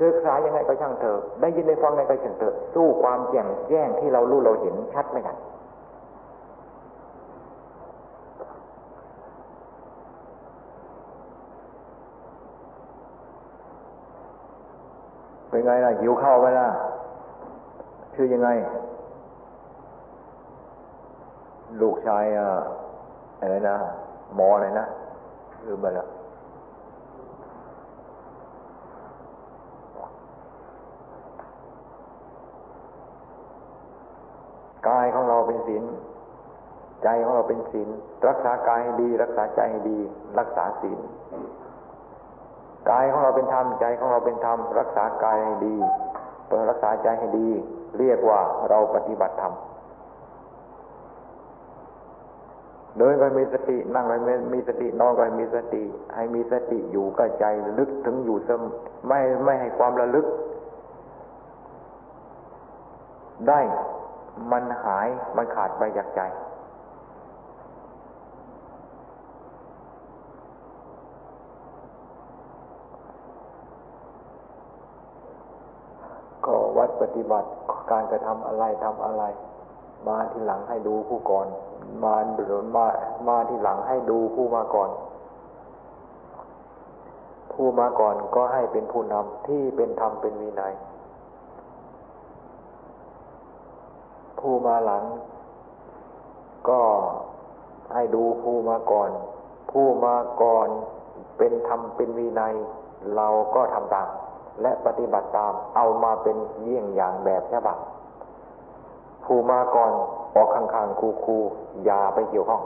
ศึกษายังไงก็ช่างเถอะได้ยินได้ฟังไงก็ช่างเถอะสู้ความแจ่มแจ้งที่เรารู้เราเห็นชัดไม่ได้เป็นไงล่ะหิวข้าวไปล่ะชื่อยังไง ลูกชายอะไรนะหมออะไรนะลืมไปแล้วกายของเราเป็น ศีลใจของเราเป็นศีลรักษากายให้ดี รักษาใจให้ดี รักษาศีลกายของเราเป็นธรรมใจของเราเป็นธรรมรักษากายให้ดีเรักษาใจให้ดี เรียกว่าเราปฏิบัติธรรมเดินก็มีสตินั่งก็มีสตินอนก็มีสติ ให้มีสติอยู่กับใจลึกถึงอยู่เสมไม่ไม่ให้ความระลึก ได้ มันหายมันขาดไปจากใจ ก็วัดปฏิบัติการกระทำอะไรทำอะไร มาที่หลังให้ดูผู้ก่อน มาหรือมามาที่หลังให้ดูผู้มาก่อน ผู้มาก่อนก็ให้เป็นผู้นำที่เป็นธรรมเป็นวินัย ผู้มาหลัง ก็ให้ดูผู้มาก่อน ผู้มาก่อนเป็นธรรมเป็นวินัย เราก็ทำตาม และปฏิบัติตามเอามาเป็นเยี่ยงอย่างแบบฉบับผู้มาก่อนออกข้างๆคูๆอย่าไปเกี่ยวข้อง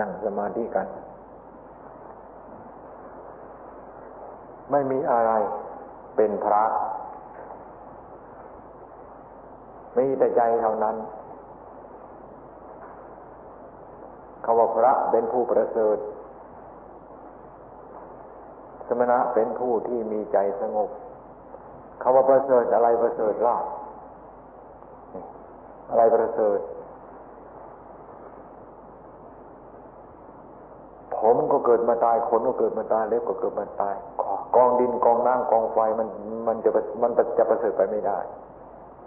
นั่งสมาธิกัน ไม่มีอะไรเป็นพระ มีแต่ใจเท่านั้นคำว่าพระเป็นผู้ประเสริฐ สมณะเป็นผู้ที่มีใจสงบคำว่าประเสริฐอะไรประเสริฐล่ะอะไรประเสริฐ ผมก็เกิดมาตายขนก็เกิดมาตายเล็บก็เกิดมาตาย กองดินกองน้ำกองไฟมันมันจะมันจะประเสริฐไปไม่ได้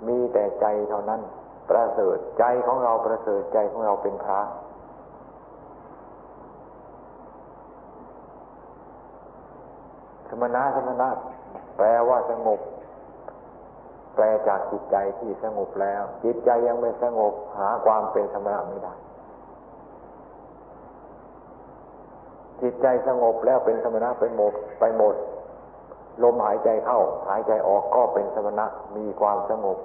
มีแต่ใจเท่านั้น ประเสริฐใจของเราประเสริฐใจของเราเป็นพระสมณะสมณะแปลว่าสงบ แปลจากจิตใจที่สงบแล้ว จิตใจยังไม่สงบหาความเป็นสมณะไม่ได้ จิตใจสงบแล้วเป็นสมณะไปหมดไปหมด ลมหายใจเข้า หายใจออกก็เป็นสมณะมีความสงบ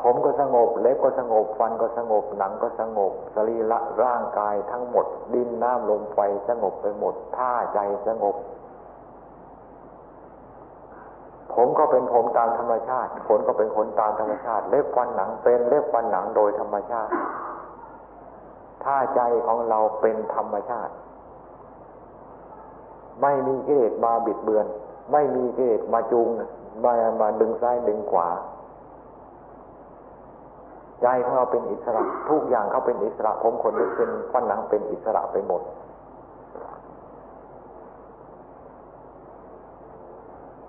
ผมก็สงบ เล็บก็สงบ ฟันก็สงบ หนังก็สงบ สรีระร่างกายทั้งหมด ดินน้ำลมไฟสงบไปหมด ท่าใจสงบ ผมก็เป็นผมตามธรรมชาติ ขนก็เป็นขนตามธรรมชาติ เล็บฟันหนังเป็นเล็บฟันหนังโดยธรรมชาติถ้าใจของเราเป็นธรรมชาติ ไม่มีกิเลสมาบิดเบือน ไม่มีกิเลสมาจูงมามาดึงซ้ายดึงขวา ใจของเราเป็นอิสระ ทุกอย่างเขาเป็นอิสระผมคนนี้เป็นฟันหนังเป็นอิสระไปหมด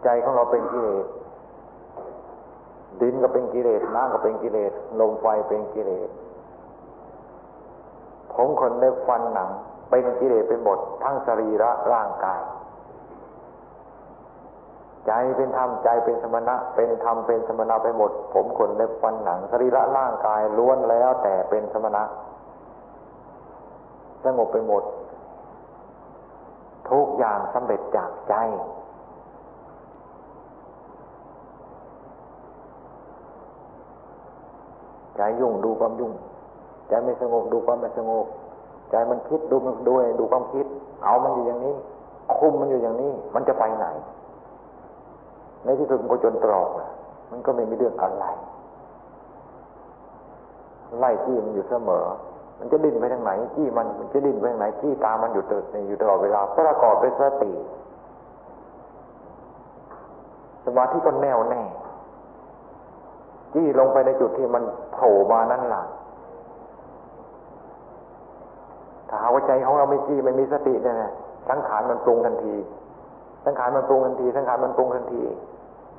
ใจของเราเป็นกิเลสดินก็เป็นกิเลสน้ำก็เป็นกิเลสลมไฟเป็นกิเลสผมขนเล็บฟันหนัง เป็นกิเลสไปหมดทั้งสรีระร่างกาย ใจเป็นธรรมใจเป็นสมณะ เป็นธรรมเป็นสมณะไปหมด ผมขนเล็บฟันหนังสรีระร่างกายล้วนแล้วแต่เป็นสมณะ สงบไปหมด ทุกอย่างสำเร็จจากใจใจยุ่งดูความยุ่งใจไม่สงบดูความไม่สงบ ใจมันคิดดูมันด้วยดูความคิด เอามันอยู่อย่างนี้ คุมมันอยู่อย่างนี้ มันจะไปไหน ในที่สุดมันก็จนตรอกมันก็ไม่มีเรื่องอะไรไล่จี้มันอยู่เสมอ มันจะดิ้นไปทางไหนจี้มันมันจะดิ้นไปทางไหนจี้ตามันอยู่ตลอดอยู่ตลอดเวลาประกอบด้วยสติสมาธิก็แน่วแน่จี้ลงไปในจุดที่มันโผล่มานั่นหละ ถ้าหาว่าใจของเราไม่จี้ไม่มีสติเนี่ยสังขารมันปรุงทันที สังขารมันปรุงทันที สังขารมันปรุงทันที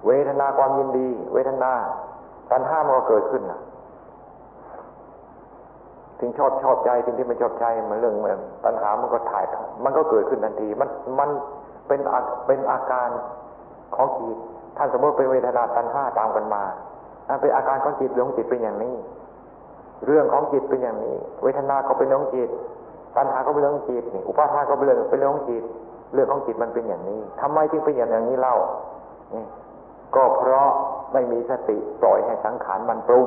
เวทนาความยินดี เวทนาตัณหามันก็เกิดขึ้นนะถึงชอบชอบใจสิ่งที่ไม่ชอบใจมันเรื่องเหมือนตัณหามันก็ถ่าย มันก็เกิดขึ้นทันที มันมันเป็นเป็นอาการของจิตท่านสมมติเป็นเวทนาตัณหาตามกันมาเป็นอาการของจิตเรื่องจิตเป็นอย่างนี้ เรื่องของจิตเป็นอย่างนี้ เวทนาก็เป็นเรื่องจิต ปัญหาก็เป็นเรื่องจิตนี่อุปาทานก็เป็นเรื่องเป็นเรื่องของจิตเรื่องของจิตมันเป็นอย่างนี้ทำไมจึงเป็นอย่างนี้เล่าก็เพราะไม่มีสติปล่อยให้สังขารมันปรุง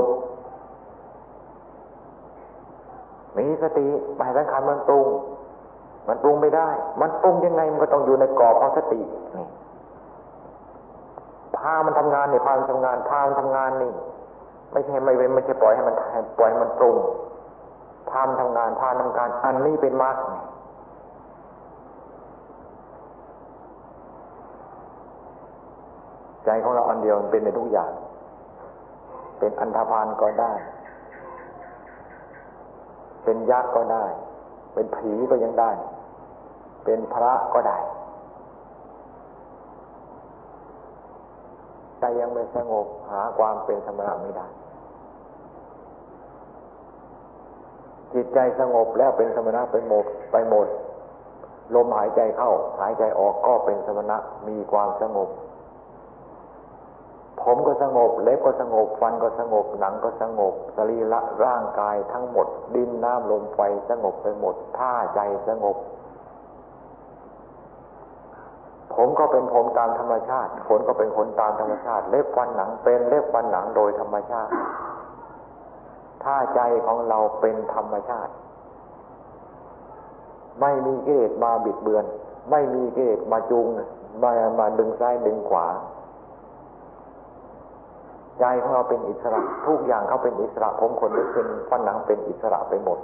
มีสติไปสังขารมันปรุง มันปรุงไม่ได้ มันปรุงยังไงมันก็ต้องอยู่ในกรอบของสตินี่พามันทำงานนี่พามันทำงานพามันทำงานนี่ ไม่ใช่ไม่ไม่ใช่ปล่อยให้มันปล่อยให้มันปรุง พามทำงานพาทำการ อันนี้เป็นมรรคใจของเราอันเดียวมันเป็นในทุกอย่าง เป็นอันธพาลก็ได้ เป็นยักษ์ก็ได้ เป็นผีก็ยังได้ เป็นพระก็ได้ใจยังไม่สงบหาความเป็นธรรมะไม่ได้ จิตใจสงบแล้วเป็นสมณะไปหมดไปหมด ลมหายใจเข้า หายใจออกก็เป็นสมณะมีความสงบ ผมก็สงบ เล็บก็สงบ ฟันก็สงบ หนังก็สงบ สรีระร่างกายทั้งหมด ดินน้ำลมไฟสงบไปหมดท่าใจสงบ ผมก็เป็นผมตามธรรมชาติ ขนก็เป็นขนตามธรรมชาติ เล็บฟันหนังเป็นเล็บฟันหนังโดยธรรมชาติ ท่าใจของเราเป็นธรรมชาติ ไม่มีกิเลสมาบิดเบือน ไม่มีกิเลสมาจูงมามาดึงซ้ายดึงขวา ใจของเราเป็นอิสระ ทุกอย่างเขาเป็นอิสระ ผมขนลุกเป็นฟันหนังเป็นอิสระไปหมด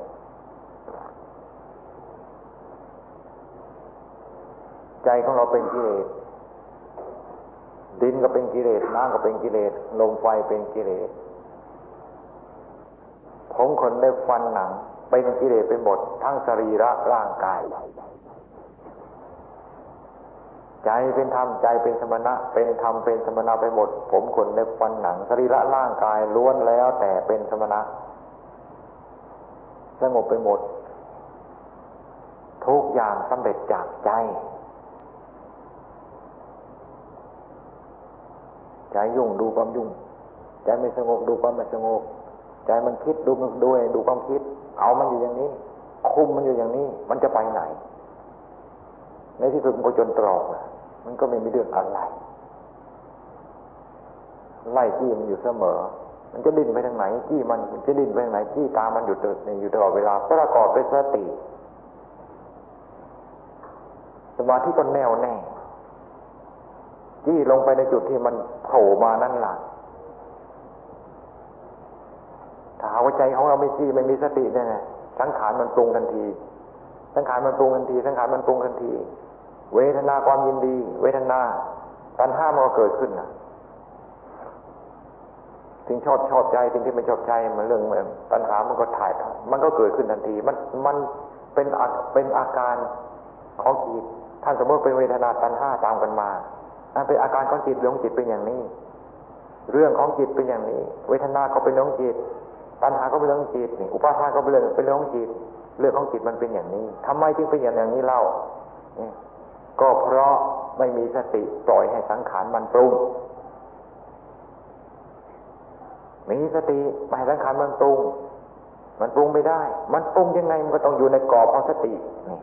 ใจของเราเป็นกิเลส ดินก็เป็นกิเลส น้ำก็เป็นกิเลส ลมไฟเป็นกิเลส ผมขนได้ฟันหนัง เป็นกิเลสไปหมดทั้งสรีระร่างกาย ใจเป็นธรรมใจเป็นสมณะ เป็นธรรมเป็นสมณะไปหมด ผมขนเล็บฟันหนัง สรีระร่างกายล้วนแล้วแต่เป็นสมณะสงบไปหมด ทุกอย่างสำเร็จจากใจ ใจยุ่งดูความยุ่ง ใจไม่สงบดูความไม่สงบ ใจมันคิดดูมันด้วยดูความคิด เอามันอยู่อย่างนี้ คุมมันอยู่อย่างนี้ มันจะไปไหน ในที่สุดมันก็จนตรอกนะมันก็ไม่มีเรื่องอะไรไล่จี้มันอยู่เสมอ มันจะดิ้นไปทางไหนจี้มันจะดิ้นไปทางไหนจี้ตามันอยู่ตอยู่ตลอดเวลาประกอบด้วยสติสมาธิก็แน่วแน่จี้ลงไปในจุดที่มันโผล่มานั่นแหละ ถ้าหาว่าใจของเราไม่จี้ไม่มีสติเนี่ยสังขารมันปรุงทันที สังขารมันปรุงทันที สังขารมันปรุงทันที เวทนาความยินดี เวทนาตัณห้ามันก็เกิดขึ้นนะสิ่งชอบชอบใจสิ่งที่ไม่ชอบใจมันเรื่องเหมือนตัณหามันก็ถ่าย มันก็เกิดขึ้นทันที มันมันเป็นเป็นอาการของจิตท่านสมมติเป็นเวทนาตัณห้าตามกันมาอันเป็นอาการของจิตเรื่องจิตเป็นอย่างนี้ เรื่องของจิตเป็นอย่างนี้ เวทนาก็เป็นเรื่องจิต ตัณหาก็เป็นเรื่องจิตนี่อุปาทานก็เป็นเรื่องเป็นเรื่องจิตเรื่องของจิตมันเป็นอย่างนี้ทำไมจึงเป็นอย่างนี้เล่าก็เพราะไม่มีสติปล่อยให้สังขารมันปรุงมีสติไปสังขารมันปรุง มันปรุงไม่ได้ มันปรุงยังไงมันก็ต้องอยู่ในกรอบของสตินี่